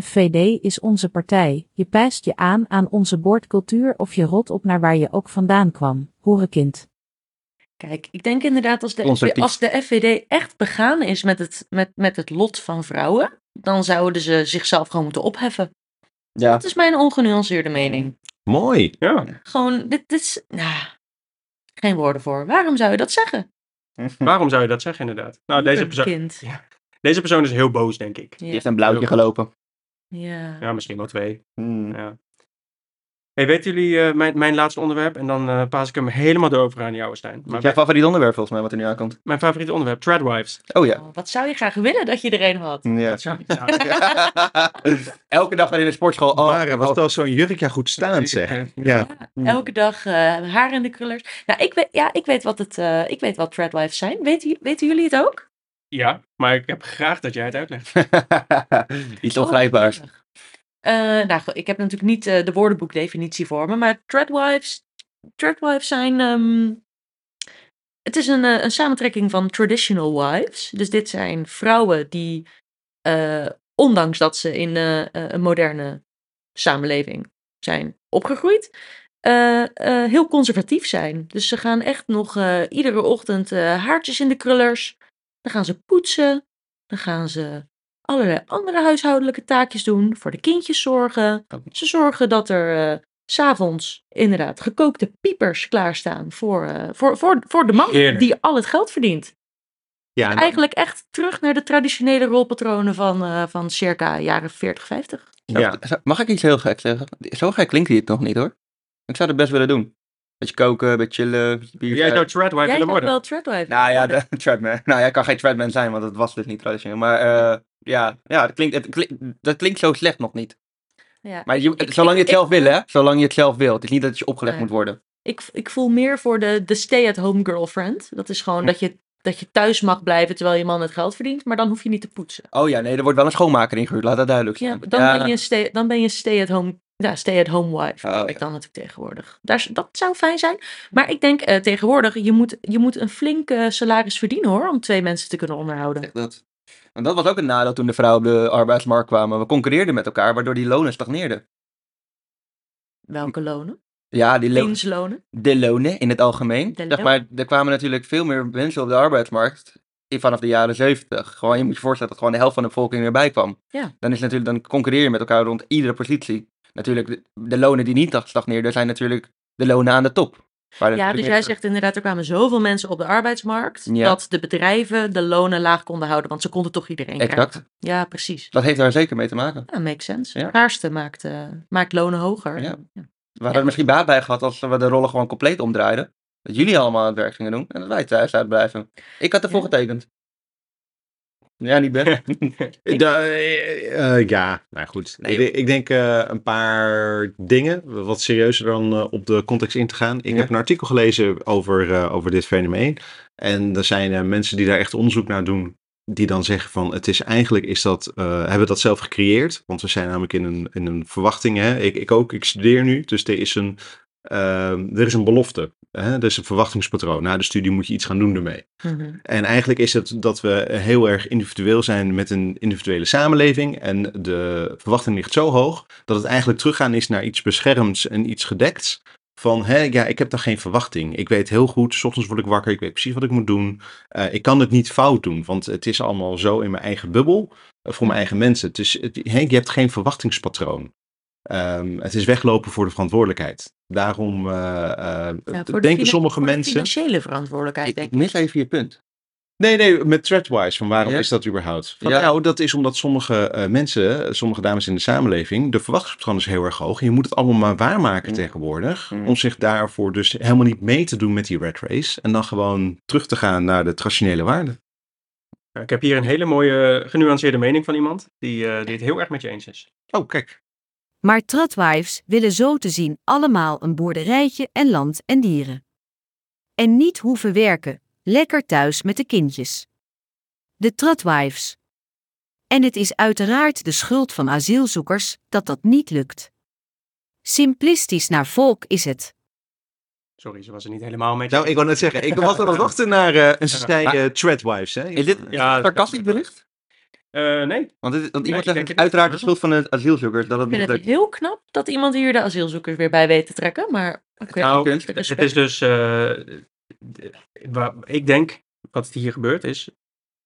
FVD is onze partij. Je pijst je aan aan onze boordcultuur of je rot op naar waar je ook vandaan kwam. Hoerenkind. Kijk, ik denk inderdaad als de, als de FVD echt begaan is met het, met, met het lot van vrouwen, dan zouden ze zichzelf gewoon moeten opheffen. Ja. Dat is mijn ongenuanceerde mening. Mooi. Ja, Gewoon, dit, dit is. Nou, geen woorden voor. Waarom zou je dat zeggen? waarom zou je dat zeggen inderdaad? Nou, deze, perso kind. deze persoon is heel boos, denk ik. Die Ja. heeft een blauwtje gelopen. ja. Ja, misschien wel twee. Hmm. Ja. Hey, weten jullie eh, mijn, mijn laatste onderwerp? En dan eh paas ik hem helemaal door aan jou, Stijn. Dat Maar is jouw favoriet onderwerp volgens mij, wat er nu aankomt. mijn favoriete onderwerp, Treadwives. Oh ja. Oh, wat zou je graag willen dat je er een had? Ja. Ja. Elke dag in de sportschool. Oh, maar eh, was oh. wel zo'n jurkja goed staan, zeg. Ja. Elke dag eh, haar in de krullers. Nou, ik weet, ja, ik weet wat het, eh, ik weet wat treadwives zijn. Weten, weten jullie het ook? Ja, maar ik heb graag dat jij het uitlegt. Iets ongrijpbaars. Oh, nou, goed, ik heb natuurlijk niet eh, de woordenboekdefinitie voor me, maar treadwives zijn. ehm, het is een, eh, een samentrekking van traditional wives. Dus dit zijn vrouwen die, eh, ondanks dat ze in eh, eh, een moderne samenleving zijn opgegroeid, eh, eh, heel conservatief zijn. Dus ze gaan echt nog eh, iedere ochtend eh, haartjes in de krullers. Dan gaan ze poetsen. Dan gaan ze allerlei andere huishoudelijke taakjes doen. Voor de kindjes zorgen. Ze zorgen dat er eh, s s'avonds inderdaad gekookte piepers klaarstaan voor, eh, voor, voor, voor de man Heerlijk. die al het geld verdient. Ja, en- Eigenlijk echt terug naar de traditionele rolpatronen van, eh, van circa jaren 40, 50. ja. Mag ik iets heel gek zeggen? Zo gek klinkt hij het nog niet hoor. Ik zou het best willen doen. Beetje koken, beetje chillen, beetje bier. Jij zou Treadwife Jij willen worden. wel treadwife. Nou ja, de Treadman. Nou, jij kan geen Treadman zijn, want dat was dus niet traditioneel. Maar eh, ja, ja dat, klinkt, het klinkt, dat klinkt zo slecht nog niet. Ja. Maar je, Ik- zolang je ik- het zelf ik- wil, hè? Zolang je het zelf wil. Het is niet dat je opgelegd Nee. moet worden. Ik, ik voel meer voor de, de stay-at-home girlfriend. Dat is gewoon dat je, dat je thuis mag blijven terwijl je man het geld verdient, maar dan hoef je niet te poetsen. Oh ja, nee, er wordt wel een schoonmaker ingehuurd. Laat dat duidelijk Ja, zijn. dan, Ben je stay, dan ben je stay-at-home ja, stay-at-home wife. Oh, ik ja. dan natuurlijk tegenwoordig. Daar, dat zou fijn zijn. Maar ik denk eh, tegenwoordig, je moet, je moet een flink salaris verdienen hoor, om twee mensen te kunnen onderhouden. Dat. Want dat was ook een nadeel toen de vrouwen op de arbeidsmarkt kwamen. We concurreerden met elkaar, waardoor die lonen stagneerden. Welke lonen? Ja, die lo- Dienstlonen? de lonen in het algemeen. Zeg maar, er kwamen natuurlijk veel meer mensen op de arbeidsmarkt vanaf de jaren 70. Gewoon, je moet je voorstellen dat gewoon de helft van de bevolking erbij kwam. Ja. Dan, is natuurlijk, dan concurreer je met elkaar rond iedere positie. Natuurlijk, de, de lonen die niet stagneerden, zijn natuurlijk de lonen aan de top. Ja, dus jij zegt inderdaad, er kwamen zoveel mensen op de arbeidsmarkt, Ja. dat de bedrijven de lonen laag konden houden, want ze konden toch iedereen Exact. krijgen. Ja, precies. Dat heeft daar zeker mee te maken. Ja, makes sense. Ja. Schaarste maakt, eh, maakt lonen hoger. Ja. Ja. We hadden er misschien baat bij gehad als we de rollen gewoon compleet omdraaiden. Dat jullie allemaal aan het werk gingen doen en dat wij thuis uitblijven. Ik had ervoor getekend. Ja, niet Da- eh, eh, ja, nou goed. Nee, ik, ik denk eh, een paar dingen, wat serieuzer dan op de context in te gaan. Ik Ja. heb een artikel gelezen over, over dit fenomeen. En er zijn mensen die daar echt onderzoek naar doen. Die dan zeggen van het is eigenlijk is dat, hebben we dat zelf gecreëerd. Want we zijn namelijk in een, in een verwachting. Hè? Ik, ik ook, ik studeer nu. Dus er is een, er is een belofte. Hè? Er is een verwachtingspatroon. Na de studie moet je iets gaan doen ermee. Mhm. En eigenlijk is het dat we heel erg individueel zijn met een individuele samenleving. En de verwachting ligt zo hoog dat het eigenlijk teruggaan is naar iets beschermds en iets gedekts. Van, hè, ja, ik heb daar geen verwachting. Ik weet heel goed, s ochtends word ik wakker, ik weet precies wat ik moet doen. Eh, ik kan het niet fout doen, want het is allemaal zo in mijn eigen bubbel, eh, voor mijn eigen mensen. Het is, het, hè, je hebt geen verwachtingspatroon. Ehm, het is weglopen voor de verantwoordelijkheid. Daarom eh, eh, Ja, de denken fina- sommige voor de mensen... financiële verantwoordelijkheid, Ik, denk ik mis even je punt. Nee, nee, met Threadwise. Van waarom Ja? is dat überhaupt? Van, Ja. Nou, dat is omdat sommige eh, mensen, sommige dames in de samenleving, de verwachtingspatroon is heel erg hoog. En je moet het allemaal maar waarmaken Mm. tegenwoordig. Mm. Om zich daarvoor dus helemaal niet mee te doen met die red race. En dan gewoon terug te gaan naar de traditionele waarden. Ik heb hier een hele mooie genuanceerde mening van iemand die, eh, die het heel erg met je eens is. Oh, kijk. Maar tradwives willen zo te zien allemaal een boerderijtje en land en dieren. En niet hoeven werken, lekker thuis met de kindjes. De tradwives. En het is uiteraard de schuld van asielzoekers dat dat niet lukt. Simplistisch naar volk is het. Sorry, ze was er niet helemaal mee. Nou, ik wou net zeggen, ik was aan het wachten naar, eh en ze zei Maar- eh, Threadwives. Hè? Is dit Ja, een sarcastisch bericht? Eh, nee, Want, het, want Nee, iemand het is het uiteraard de schuld van de asielzoekers dat het Ik vind het heel knap dat iemand hier de asielzoekers weer bij weet te trekken, maar oké. nou, het is dus, eh, waar ik denk, wat hier gebeurt is,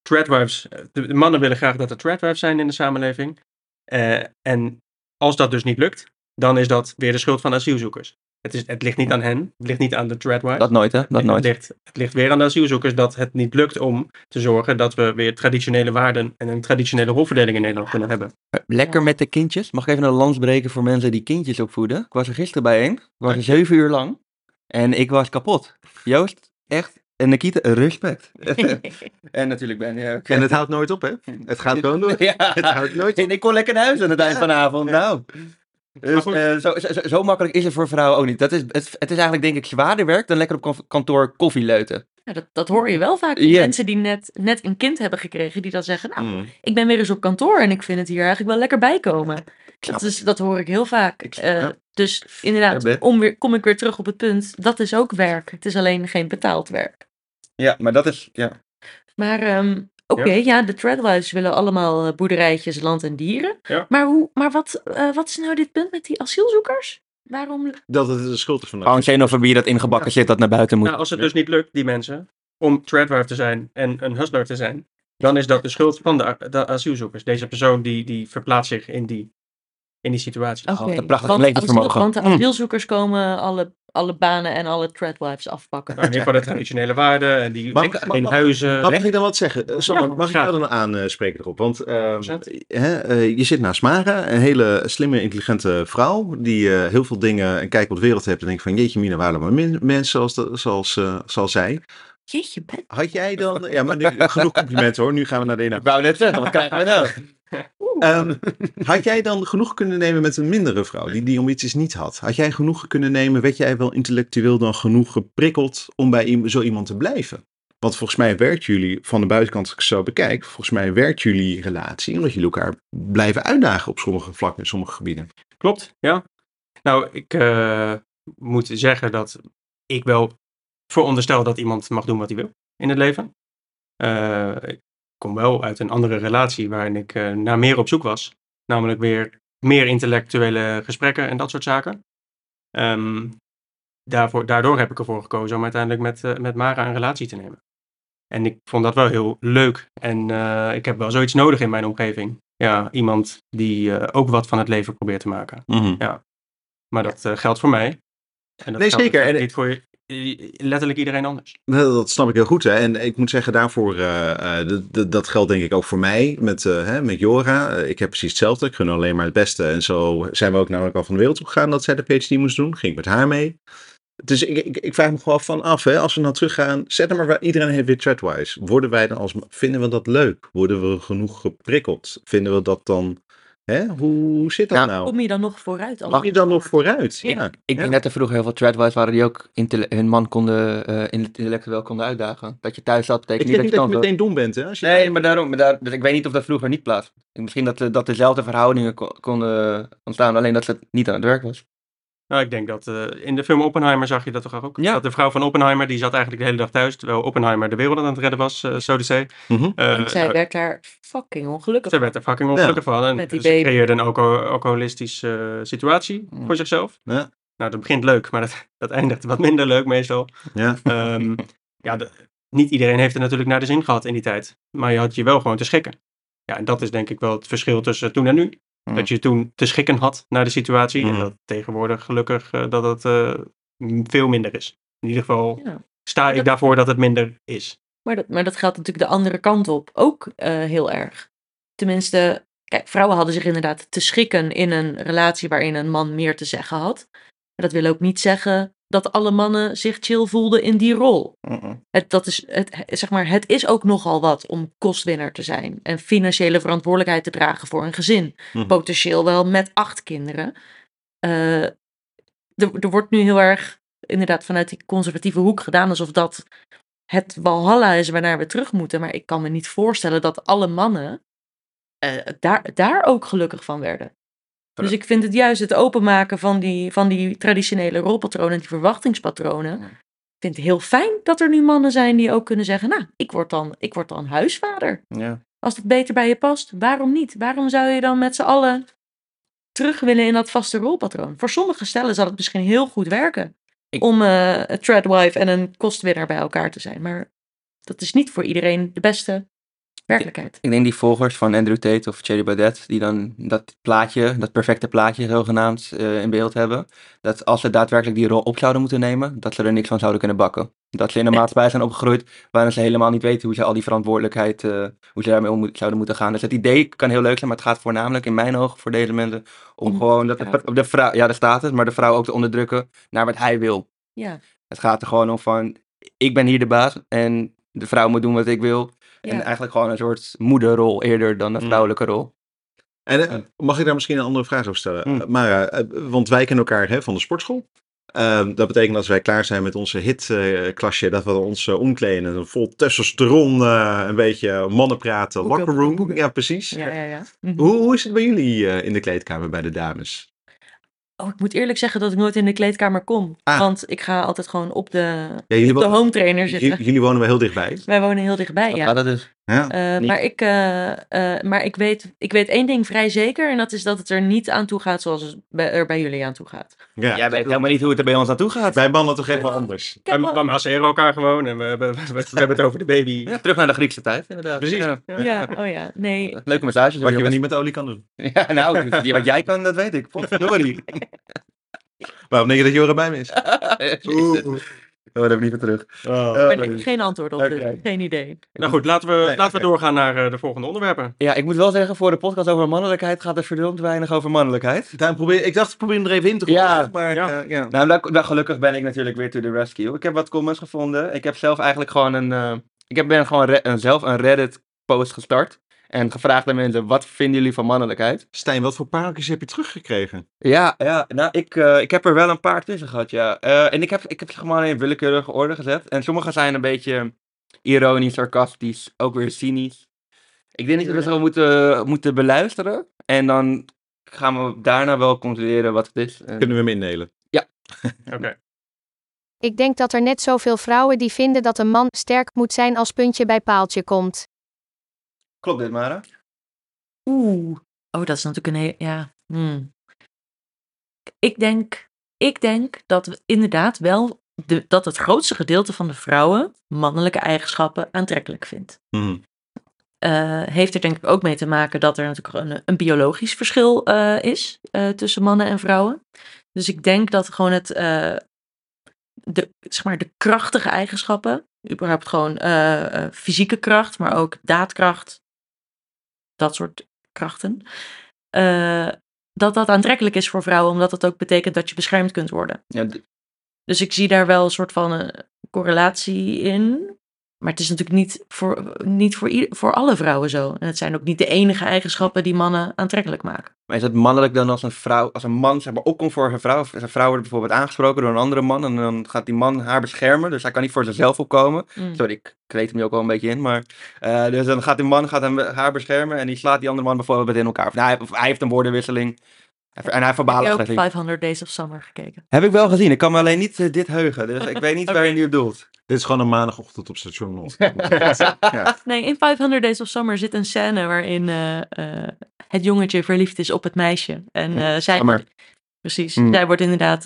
threadwives, de, de mannen willen graag dat er threadwives zijn in de samenleving. Eh, en als dat dus niet lukt, dan is dat weer de schuld van asielzoekers. Het, is, het ligt niet aan hen, het ligt niet aan de threadwives. Dat nooit, hè? Dat het, nooit. ligt, het ligt weer aan de asielzoekers dat het niet lukt om te zorgen dat we weer traditionele waarden en een traditionele rolverdeling in Nederland kunnen hebben. Lekker met de kindjes. Mag ik even een lans breken voor mensen die kindjes opvoeden? Ik was er gisteren bij. Ik was er zeven uur lang. En ik was kapot. Joost, echt. En Nikita, respect. en natuurlijk ben je ook. En het houdt nooit op, hè? Het gaat gewoon door. Ja. Het houdt nooit op. En ik kon lekker naar huis aan het eind van de avond. Nou. Dus, eh, zo, zo, zo makkelijk is het voor vrouwen ook niet. Dat is, het, het is eigenlijk denk ik zwaarder werk dan lekker op kan- kantoor koffie leuten. Ja, dat, dat hoor je wel vaak van Ja. mensen die net, net een kind hebben gekregen, die dan zeggen, nou, Mm. ik ben weer eens op kantoor en ik vind het hier eigenlijk wel lekker bijkomen. Dat, is, dat hoor ik heel vaak. Ik Eh, dus inderdaad, Ja, om weer, kom ik weer terug op het punt, dat is ook werk. Het is alleen geen betaald werk. Ja, maar dat is. Ja. Maar ehm, oké, ja. de Treadwives willen allemaal eh, boerderijtjes, land en dieren. Ja. Maar, hoe, maar wat, eh, wat is nou dit punt met die asielzoekers? Waarom? Dat het de schuld is van de Gewoon xenofobie dat ingebakken zit dat naar buiten moet. Nou, als het dus niet lukt, die mensen, om threadwife te zijn en een hustler te zijn, dan is dat de schuld van de, de asielzoekers. Deze persoon die, die verplaatst zich in die, in die situatie. Oh, een prachtig want- levensvermogen. Want de Mm. asielzoekers komen alle, alle banen en alle Treadwives afpakken. Nou, in ieder geval de traditionele waarden en die Mag- mag- huizen. Mag ik dan wat zeggen? Eh, Ja, mag ik jou dan aanspreken erop? Want eh, 100%. hè, eh, je zit naast Mara, een hele slimme, intelligente vrouw. Die eh, heel veel dingen en kijk op de wereld heeft. En denkt van jeetje mina, waren maar min- mensen zoals, de- zoals, eh, zoals zij. Jeetje, Ben. Had jij dan... Ja, maar nu, genoeg complimenten hoor. Nu gaan we naar de ene. Ik wou net zeggen, wat krijgen we nou? Ehm, had jij dan genoeg kunnen nemen met een mindere vrouw, die die ambities niet had? Had jij genoeg kunnen nemen, werd jij wel intellectueel dan genoeg geprikkeld om bij zo iemand te blijven? Want volgens mij werkt jullie, van de buitenkant als ik het zo bekijk, volgens mij werkt jullie relatie omdat jullie elkaar blijven uitdagen op sommige vlakken, in sommige gebieden. Klopt, ja. Nou, ik eh, moet zeggen dat ik wel veronderstel dat iemand mag doen wat hij wil in het leven. Eh, ik kom wel uit een andere relatie waarin ik eh, naar meer op zoek was. Namelijk weer meer intellectuele gesprekken en dat soort zaken. Ehm, daarvoor, daardoor heb ik ervoor gekozen om uiteindelijk met, eh, met Mara een relatie te nemen. En ik vond dat wel heel leuk. En eh, ik heb wel zoiets nodig in mijn omgeving. Ja, iemand die eh, ook wat van het leven probeert te maken. Maar dat eh, geldt voor mij. En dat Nee, geldt zeker. natuurlijk En- niet voor letterlijk iedereen anders. Dat snap ik heel goed. Hè? En ik moet zeggen, daarvoor, eh, dat- geldt denk ik ook voor mij met, eh, hè, met Jora. Ik heb precies hetzelfde. Ik gun alleen maar het beste. En zo zijn we ook namelijk al van de wereld op gegaan dat zij de PhD moest doen. Ging ik met haar mee. Dus ik, ik, ik vraag me gewoon van af, hè, als we nou teruggaan, zet maar, waar- iedereen heeft weer Treadwise. Worden wij dan als, vinden we dat leuk? Worden we genoeg geprikkeld? Vinden we dat dan, hè, hoe, hoe zit dat Ja, nou? Kom je dan nog vooruit? Mag je dan nog vooruit? Ja. Ja. Ik Ja. denk net er vroeger heel veel Treadwise waren die ook hun man konden, eh intellectueel konden uitdagen. Dat je thuis zat, Ik betekent denk niet niet dat dat je je kan meteen dom bent, hè? Als je Nee, maar daarom. Maar daar, dus ik weet niet of dat vroeger niet plaats. Misschien dat, de- dat dezelfde verhoudingen ko- konden ontstaan, alleen dat ze niet aan het werk was. Nou, ik denk dat eh, in de film Oppenheimer zag je dat toch ook? Ja. Dat de vrouw van Oppenheimer, die zat eigenlijk de hele dag thuis, terwijl Oppenheimer de wereld aan het redden was, eh zo te zeggen. Mhm. Eh, En zij werd daar fucking ongelukkig Zij werd er fucking ongelukkig van. En Met die ze baby. creëerde een alco- alcoholistische eh, situatie Mm. voor zichzelf. Ja. Nou, dat begint leuk, maar dat, dat eindigt wat minder leuk meestal. Ja. Ehm, ja, de- niet iedereen heeft het natuurlijk naar de zin gehad in die tijd. Maar je had je wel gewoon te schikken. Ja, en dat is denk ik wel het verschil tussen toen en nu. Mm. Dat je toen te schikken had naar de situatie. Mhm. En dat tegenwoordig gelukkig eh, dat het eh, veel minder is. In ieder geval Ja. sta ik daarvoor dat het minder is. Maar dat, maar dat geldt natuurlijk de andere kant op ook eh, heel erg. Tenminste, kijk, vrouwen hadden zich inderdaad te schikken in een relatie waarin een man meer te zeggen had. Maar dat wil ook niet zeggen dat alle mannen zich chill voelden in die rol. Het, dat is, het, zeg maar, het is ook nogal wat om kostwinner te zijn en financiële verantwoordelijkheid te dragen voor een gezin. Mhm. Potentieel wel met acht kinderen. Eh, er, er wordt nu heel erg inderdaad vanuit die conservatieve hoek gedaan alsof dat het walhalla is waarnaar we terug moeten. Maar ik kan me niet voorstellen dat alle mannen eh, daar, daar ook gelukkig van werden. Dus ik vind het juist het openmaken van die, van die traditionele rolpatronen en die verwachtingspatronen. Ik vind het heel fijn dat er nu mannen zijn die ook kunnen zeggen: Nou, ik word dan, ik word dan huisvader. Ja. Als het beter bij je past, waarom niet? Waarom zou je dan met z'n allen terug willen in dat vaste rolpatroon? Voor sommige stellen zal het misschien heel goed werken Ik- om eh, een treadwife en een kostwinner bij elkaar te zijn. Maar dat is niet voor iedereen de beste werkelijkheid. Ik denk die volgers van Andrew Tate of Cherry Baudet, die dan dat plaatje, dat perfecte plaatje zogenaamd eh, in beeld hebben, dat als ze daadwerkelijk die rol op zouden moeten nemen, dat ze er niks van zouden kunnen bakken. Dat ze in een Nee. maatschappij zijn opgegroeid waarin ze helemaal niet weten hoe ze al die verantwoordelijkheid, eh, hoe ze daarmee om moet- zouden moeten gaan. Dus het idee kan heel leuk zijn, maar het gaat voornamelijk in mijn ogen voor deze mensen om gewoon dat de, de vrouw, ja de status, maar de vrouw ook te onderdrukken naar wat hij wil. Ja, Het gaat er gewoon om van, ik ben hier de baas en de vrouw moet doen wat ik wil. En eigenlijk gewoon een soort moederrol eerder dan een Mm. vrouwelijke rol. En eh, mag ik daar misschien een andere vraag over stellen? Mm. Eh, Mara, eh, want wij kennen elkaar hè, van de sportschool. Ehm, dat betekent dat als wij klaar zijn met onze hitklasje, dat we ons omkleden. Een vol testosteron, een beetje mannen praten, Boeken, locker room. Ja, precies. ja, ja. ja. Mhm. Hoe, hoe is het bij jullie eh, in de kleedkamer bij de dames? Oh, ik moet eerlijk zeggen dat ik nooit in de kleedkamer kom. Ah. Want ik ga altijd gewoon op de, Ja, op de home trainer zitten. j- jullie wonen wel heel dichtbij. Wij wonen heel dichtbij, Dat ja. gaat het dus. Ja. Eh, maar ik, eh, eh, maar ik, weet, ik weet één ding vrij zeker. En dat is dat het er niet aan toe gaat zoals het bij, er bij jullie aan toe gaat. Ja. Jij weet helemaal niet hoe het er bij ons naartoe gaat. Wij mannen toch even anders. We, wel- we masseren elkaar gewoon en we, hebben- we, we hebben het over de baby. Ja, terug naar de Griekse tijd, inderdaad. Precies. Ja. ja, oh ja, nee. Leuke massages. Wat je wel jongens. niet met olie kan doen. Ja, nou, wat jij kan, dat weet ik. Potverdorie. Waarom denk je dat Joran bij me is? Oh, daar heb ik niet meer terug. Oh. Nee, geen antwoord op, Oké. dus geen idee. Nou goed, laten we, Nee, laten we doorgaan naar eh, de volgende onderwerpen. Ja, ik moet wel zeggen, voor de podcast over mannelijkheid gaat er verdomd weinig over mannelijkheid. Daarom probeer, ik dacht, ik probeer hem er even in te gooien. Ja. maar Ja. eh, ja. Nou, daar- daar- gelukkig ben ik natuurlijk weer to the rescue. Ik heb wat comments gevonden. Ik heb zelf eigenlijk gewoon een... eh, ik heb, ben gewoon re- een- zelf een Reddit post gestart. En gevraagd aan mensen, wat vinden jullie van mannelijkheid? Stijn, wat voor pareltjes heb je teruggekregen? Ja, ja nou, ik, eh, ik heb er wel een paar tussen gehad, ja. Eh, en ik heb, ik heb ze gewoon in willekeurige orde gezet. En sommige zijn een beetje ironisch, sarcastisch, ook weer cynisch. Ik denk dat we ze wel moeten, moeten beluisteren. En dan gaan we daarna wel controleren wat het is. En- Kunnen we hem indelen? Oké. Ik denk dat er net zoveel vrouwen die vinden dat een man sterk moet zijn als puntje bij paaltje komt. Klopt dit, Mara? Oeh. Oh, dat is natuurlijk een heel... Ja. hmm. Ik denk, ik denk dat we inderdaad wel... De, dat het grootste gedeelte van de vrouwen mannelijke eigenschappen aantrekkelijk vindt. Mhm. Eh, heeft er denk ik ook mee te maken dat er natuurlijk een, een biologisch verschil eh, is eh, tussen mannen en vrouwen. Dus ik denk dat gewoon het, de, zeg maar de krachtige eigenschappen, überhaupt gewoon fysieke kracht, maar ook daadkracht, dat soort krachten, eh, dat dat aantrekkelijk is voor vrouwen, omdat dat ook betekent dat je beschermd kunt worden. Ja, Dus ik zie daar wel een soort van een correlatie in. Maar het is natuurlijk niet voor, niet voor, ieder- voor alle vrouwen zo. En het zijn ook niet de enige eigenschappen die mannen aantrekkelijk maken. Maar is het mannelijk dan als een vrouw, als een man zeg maar opkomt voor een vrouw, of een vrouw wordt bijvoorbeeld aangesproken door een andere man en dan gaat die man haar beschermen, dus hij kan niet voor zichzelf opkomen. Mm. Sorry, ik kleed hem nu ook wel een beetje in, maar eh, dus dan gaat die man gaat hem, haar beschermen en die slaat die andere man bijvoorbeeld in elkaar. Of, nou, hij, of hij heeft een woordenwisseling en hij Heb verbaal je ook agressief. 500 Days of Summer gekeken? Heb ik wel gezien, ik kan me alleen niet eh, dit heugen, dus ik weet niet waar je nu op doelt. Dit is gewoon een maandagochtend op station Noord. ja. Nee, in 500 Days of Summer zit een scène waarin eh, eh, het jongetje verliefd is op het meisje. En eh, zij, precies, Mm. zij wordt inderdaad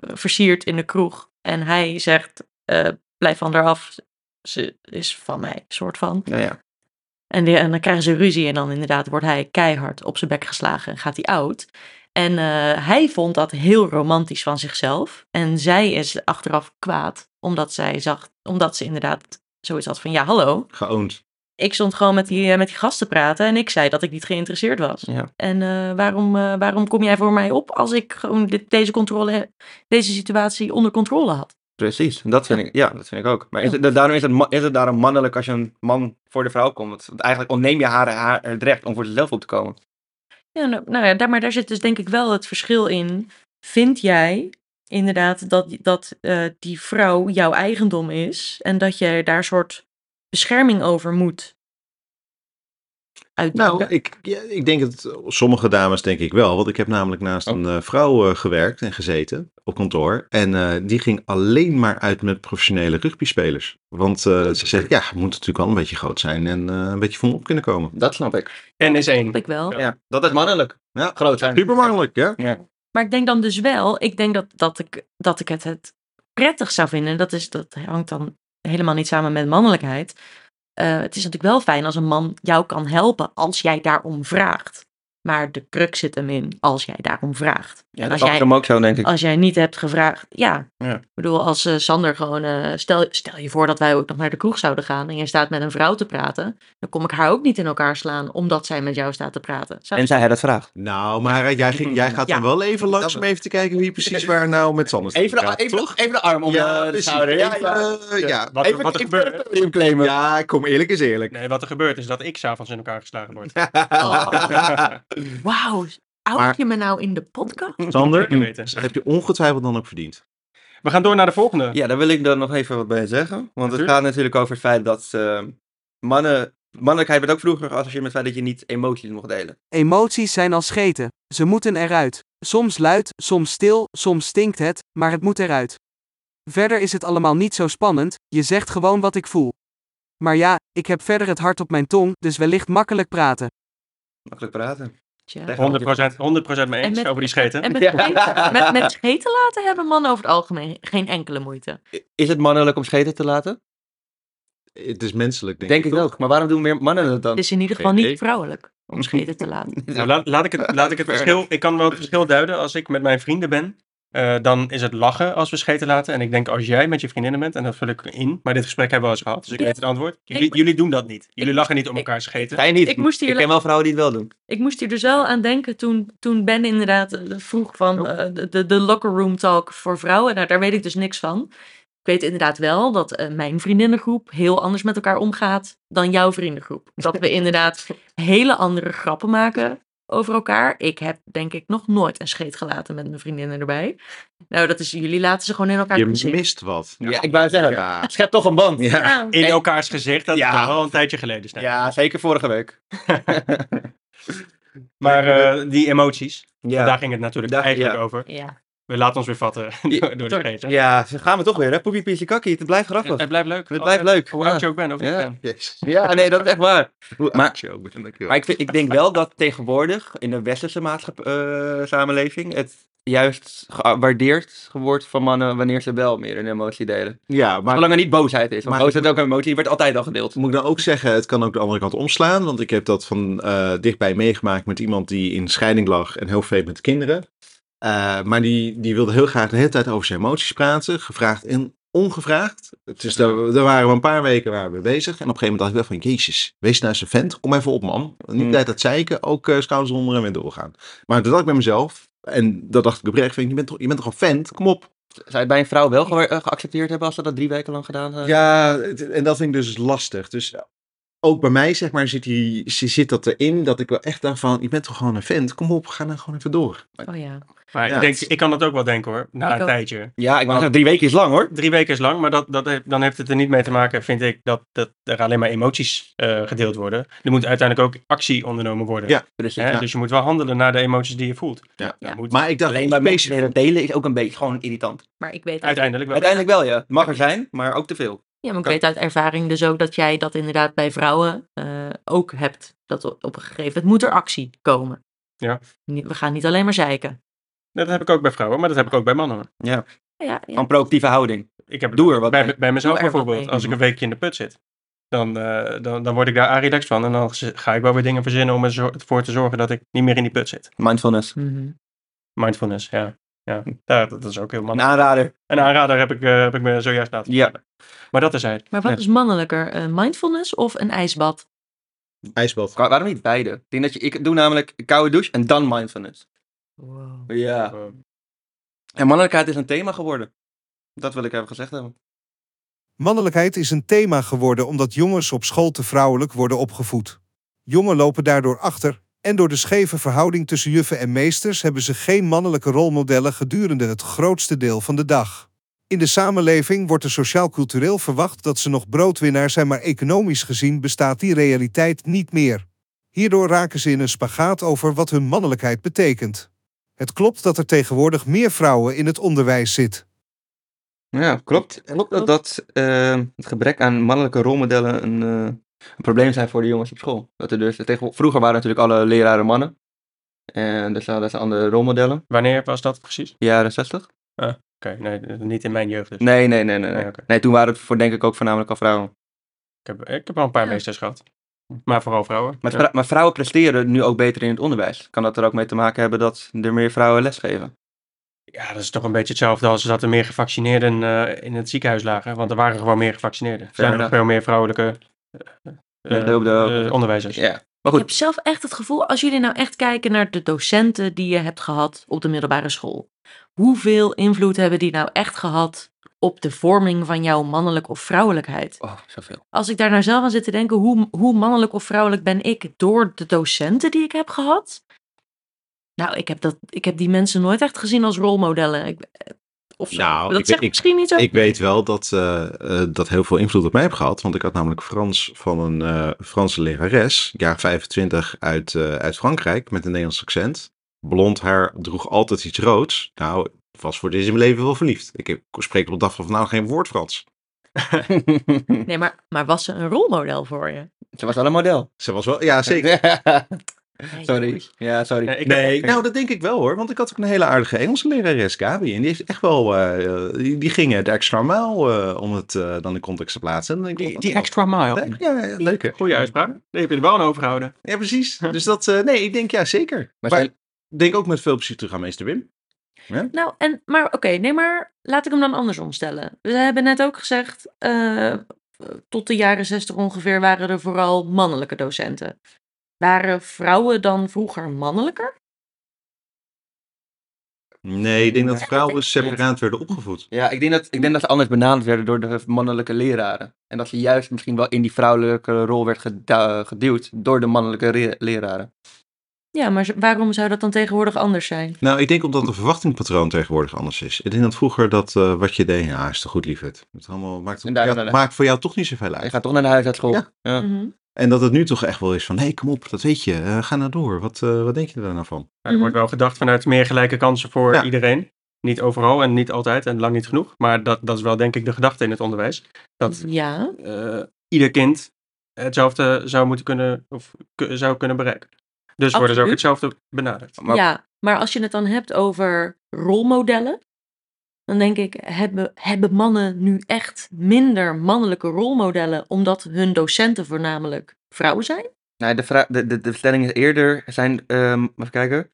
versierd in de kroeg. En hij zegt, eh, blijf van haar af, ze is van mij, soort van. Ja, ja. En, die- en dan krijgen ze ruzie en dan inderdaad wordt hij keihard op zijn bek geslagen en gaat hij oud. En eh, hij vond dat heel romantisch van zichzelf. En zij is achteraf kwaad, omdat zij zag, omdat ze inderdaad zoiets had van, ja hallo, Geoond. ik stond gewoon met die, eh, met die gast te praten en ik zei dat ik niet geïnteresseerd was. Ja. En eh, waarom, waarom kom jij voor mij op als ik gewoon dit, deze, controle, deze situatie onder controle had? Precies, dat vind ik, ja, dat vind ik ook. Maar is het, daarom is het, is het daarom mannelijk als je een man voor de vrouw komt? Want eigenlijk ontneem je haar, haar het recht om voor zichzelf op te komen. Ja, nou, nou ja, daar, maar daar zit dus denk ik wel het verschil in. Vind jij inderdaad dat, dat eh, die vrouw jouw eigendom is en dat je daar een soort bescherming over moet Nou, ik, ja, ik denk het, sommige dames denk ik wel. Want ik heb namelijk naast Oh. een eh, vrouw eh, gewerkt en gezeten op kantoor. En eh, die ging alleen maar uit met professionele rugbyspelers. Want eh, ze zegt, ja, het moet natuurlijk wel een beetje groot zijn en eh, een beetje van op kunnen komen. Dat snap ik. En is één. Snap ik wel. Ja, dat is mannelijk. Ja, Groot zijn. supermannelijk, ja. Maar ik denk dan dus wel, ik denk dat, dat, ik, dat ik het, het prettig zou vinden. Dat, is, dat hangt dan helemaal niet samen met mannelijkheid. Eh, het is natuurlijk wel fijn als een man jou kan helpen als jij daarom vraagt. Maar de crux zit hem in als jij daarom vraagt. Ja, dat als, is jij, hem ook zo, denk ik. als jij niet hebt gevraagd, ja. Ja. Ik bedoel, als eh, Sander gewoon, eh, stel, stel je voor dat wij ook nog naar de kroeg zouden gaan en jij staat met een vrouw te praten, dan kom ik haar ook niet in elkaar slaan omdat zij met jou staat te praten. Zou- En zij hij dat vraagt. Nou, maar eh, jij, ging, jij gaat Ja. dan wel even langs om even te kijken wie precies waar nou met Sanders Even de, praat, even, toch? even de arm om Ja, de, schouder. Ja, Even, ja. ja. Wat, Even, wat er gebeurt. Ja, kom eerlijk is eerlijk. Nee, wat er gebeurt is dat ik s'avonds in elkaar geslagen word. Wauw, oud je me nou in de podcast? Sander, heb je ongetwijfeld dan ook verdiend. We gaan door naar de volgende. Ja, daar wil ik dan nog even wat bij zeggen. Want het gaat natuurlijk over het feit dat eh, mannen... Mannelijkheid werd ook vroeger geassocieerd met het feit dat je niet emoties mocht delen. Emoties zijn als scheten. Ze moeten eruit. Soms luid, soms stil, soms stinkt het, maar het moet eruit. Verder is het allemaal niet zo spannend, je zegt gewoon wat ik voel. Maar ja, ik heb verder het hart op mijn tong, dus wellicht makkelijk praten. Makkelijk praten. Tja. Zeg. 100%, 100% mee En eens met- over die scheten. En met, Ja. scheten, met, met scheten laten hebben mannen over het algemeen geen enkele moeite. Is het mannelijk om scheten te laten? Het is menselijk, denk, Denk ik ook. Maar waarom doen meer mannen het dan? Het is in ieder geval niet vrouwelijk om scheten te laten. Nou, laat, laat ik het, laat ik het verschil. Ik kan wel het verschil duiden. Als ik met mijn vrienden ben, eh, dan is het lachen als we scheten laten. En ik denk als jij met je vriendinnen bent, en dat vul ik in. Maar dit gesprek hebben we al eens gehad, dus ik Ja. weet het antwoord. Jullie, Ik- jullie doen dat niet. Jullie Ik- lachen niet om ik- elkaar scheten. Jij niet. Ik moest hier- ik ken wel vrouwen die het wel doen. Ik moest hier dus wel aan denken toen, toen Ben inderdaad eh, vroeg van Oh. eh, de, de, de locker room talk voor vrouwen. Nou, daar weet ik dus niks van. Ik weet inderdaad wel dat mijn vriendinnengroep heel anders met elkaar omgaat dan jouw vriendengroep. Dat we inderdaad hele andere grappen maken over elkaar. Ik heb denk ik nog nooit een scheet gelaten met mijn vriendinnen erbij. Nou, dat is, jullie laten ze gewoon in elkaar Je gezicht. mist wat. Ja, ik wou zeggen. Ja. Schep toch een band. Ja. Ja. In elkaars gezicht, dat Ja. is wel een tijdje geleden. Stijn. Ja, zeker vorige week. Maar eh, die emoties, Ja. daar ging het natuurlijk Daar- eigenlijk ja. over. Ja. We laten ons weer vatten door, door de scheten. Ja, ze gaan we toch weer, hè? Poepie, piesje, kakkie. Het blijft grappig. Het blijft leuk. Het blijft leuk. Hoe oud je ook bent of niet Ja. Yes. Ja, nee, dat is echt waar. Hoe Maar- oud je ook bent. Maar ik, vind, ik denk wel dat tegenwoordig in de westerse maatschapp, eh, samenleving het juist gewaardeerd wordt van mannen wanneer ze wel meer een emotie delen. ja, maar Zolang er niet boosheid is. Want Maar- boosheid is ook een emotie, die wordt altijd al gedeeld. moet ik dan ook zeggen, het kan ook de andere kant omslaan. Want ik heb dat van eh, dichtbij meegemaakt met iemand die in scheiding lag en heel veel met kinderen. Eh, maar die, die wilde heel graag de hele tijd over zijn emoties praten, gevraagd en ongevraagd. Het is, daar, daar waren we een paar weken waren we bezig. En op een gegeven moment dacht ik wel van, jezus, wees nou eens een vent, kom even op man. Niet Hmm. tijd dat zeiken, ook uh, schouders onder en weer doorgaan. Maar toen dacht ik bij mezelf, en dat dacht ik oprecht, je, bent toch, je bent toch een vent, kom op. Zou je het bij een vrouw wel ge- eh, geaccepteerd hebben als ze dat drie weken lang gedaan hebben? Ja, en dat vind ik dus lastig. Dus ook bij mij, zeg maar, zit, die, zit dat erin dat ik wel echt dacht van, je bent toch gewoon een vent? Kom op, ga dan gewoon even door. Oh ja. Maar Ja, ik, denk, ik kan dat ook wel denken hoor, na Ik een ook. tijdje. Ja, ik wou zeggen, drie weken is lang hoor. Drie weken is lang, maar dat, dat dan heeft het er niet mee te maken, vind ik, dat, dat er alleen maar emoties eh, gedeeld worden. Er moet uiteindelijk ook actie ondernomen worden. Ja, Precies. Hè? ja. Dus je moet wel handelen naar de emoties die je voelt. Ja. Moet Maar ik dacht, Alleen specifiek- mensen delen is ook een beetje gewoon irritant. Maar ik weet uit, uiteindelijk wel. Uiteindelijk wel, ja. Mag er zijn, maar ook te veel. ja, maar ik weet uit ervaring dus ook dat jij dat inderdaad bij vrouwen eh, ook hebt. Dat op een gegeven moment moet er actie komen. Ja. We gaan niet alleen maar zeiken. Dat heb ik ook bij vrouwen, maar dat heb ik ook bij mannen. hoor. Ja, Ja, ja. gewoon proactieve houding. Ik heb het Doe er wat bij, mee. bij mezelf bijvoorbeeld. Als ik een weekje in de put zit, dan, eh, dan, dan word ik daar relaxed van. En dan ga ik wel weer dingen verzinnen om ervoor te zorgen dat ik niet meer in die put zit. Mindfulness. Mhm. Mindfulness, ja. ja. Daar, dat is ook heel Een mannelijk. aanrader. Een aanrader heb ik, eh, heb ik me zojuist laten Ja. Maar dat is hij. Maar wat Ja. is mannelijker? Een mindfulness of een ijsbad? ijsbad. Wa- Waarom niet beide? Ik, denk dat je, ik doe namelijk een koude douche en dan mindfulness. Wow. Ja. En mannelijkheid is een thema geworden. Dat wil ik even gezegd hebben. Mannelijkheid is een thema geworden omdat jongens op school te vrouwelijk worden opgevoed. Jongen lopen daardoor achter en door de scheve verhouding tussen juffen en meesters hebben ze geen mannelijke rolmodellen gedurende het grootste deel van de dag. In de samenleving wordt er sociaal-cultureel verwacht dat ze nog broodwinnaar zijn, maar economisch gezien bestaat die realiteit niet meer. Hierdoor raken ze in een spagaat over wat hun mannelijkheid betekent. Het klopt dat er tegenwoordig meer vrouwen in het onderwijs zit. Ja, klopt. Klopt dat, dat eh, het gebrek aan mannelijke rolmodellen een, eh, een probleem zijn voor de jongens op school. Dat er dus, tegen, vroeger waren natuurlijk alle leraren mannen. En dus hadden ze andere rolmodellen. wanneer was dat precies? Jaren 60? Oké, nee, niet in mijn jeugd dus. Nee, nee, nee, nee. Nee, Nee, toen waren het voor denk ik ook voornamelijk al vrouwen. Ik, heb, ik heb al een paar Ja. meesters gehad. Maar vooral vrouwen. Maar, Ja. vrou- maar vrouwen presteren nu ook beter in het onderwijs. Kan dat er ook mee te maken hebben dat er meer vrouwen lesgeven? Ja, dat is toch een beetje hetzelfde als dat er meer gevaccineerden eh, in het ziekenhuis lagen. Want er waren gewoon meer gevaccineerden. Er zijn nog veel meer vrouwelijke eh, eh, onderwijzers. Ja. Maar Ik goed, heb zelf echt het gevoel, als jullie nou echt kijken naar de docenten die je hebt gehad op de middelbare school. Hoeveel invloed hebben die nou echt gehad op de vorming van jouw mannelijk of vrouwelijkheid? oh, zoveel. Als ik daar nou zelf aan zit te denken, hoe, hoe mannelijk of vrouwelijk ben ik door de docenten die ik heb gehad? Nou, ik heb, dat, ik heb die mensen nooit echt gezien als rolmodellen. Ik, of zo. Nou, dat ik- zegt ik- misschien niet zo. Ik weet wel dat eh, eh, dat heel veel invloed op mij heeft gehad. Want ik had namelijk Frans van een eh, Franse lerares, jaar 25 uit, eh, uit Frankrijk, met een Nederlands accent. Blond haar, droeg altijd iets roods. Nou, was voor deze in mijn leven wel verliefd. Ik, heb, spreek op de dag van nou geen woord Frans. Nee, maar, maar was ze een rolmodel voor je? Ze was wel een model. Ze was wel, ja zeker. Nee, sorry. jongens. Ja, sorry. Nee, ik Nee, heb- nou dat denk ik wel hoor. Want ik had ook een hele aardige Engelse lerares, Gabi. En die heeft echt wel, eh, die, die gingen de extra maal eh, om het eh, dan in context te plaatsen. En dan denk ik, die, oh, die wat- extra mile. Ja, ja, leuk hè. Goeie uitspraak. Daar heb je er wel aan overgehouden. Ja, precies. Dus dat, eh, nee, ik denk ja, zeker. Maar Maar, zijn- ik denk ook met veel plezier terug aan meester Wim. Nou, en, maar oké, nee, maar laat ik hem dan andersom stellen. We hebben net ook gezegd, eh, tot de jaren zestig ongeveer waren er vooral mannelijke docenten. Waren vrouwen dan vroeger mannelijker? Nee, ik denk dat vrouwen separaat werden opgevoed. Ja, ik denk, dat, ik denk dat ze anders benaderd werden door de mannelijke leraren. En dat ze juist misschien wel in die vrouwelijke rol werd geduwd door de mannelijke re- leraren. Ja, maar waarom zou dat dan tegenwoordig anders zijn? Nou, ik denk omdat het verwachtingspatroon tegenwoordig anders is. Ik denk dat vroeger dat eh, wat je deed, ja, is toch goed lieverd. Het allemaal maakt, En daar- ja, daar- maakt voor jou toch niet zoveel Je uit. gaat toch naar de huisartschool. Ja. Ja. Mhm. En dat het nu toch echt wel is van, hé, kom op, dat weet je, eh, ga nou door. Wat, eh, wat denk je daar nou van? Er Mhm. wordt wel gedacht vanuit meer gelijke kansen voor Ja. iedereen. Niet overal en niet altijd en lang niet genoeg. Maar dat, dat is wel denk ik de gedachte in het onderwijs. Dat Ja, eh, ieder kind hetzelfde zou moeten kunnen, of zou kunnen bereiken. Dus worden ze ook hetzelfde benaderd. Maar- ja, maar als je het dan hebt over rolmodellen, dan denk ik, hebben, hebben mannen nu echt minder mannelijke rolmodellen omdat hun docenten voornamelijk vrouwen zijn? Nee, de, de, de, de stelling is eerder, zijn, ehm, even kijken,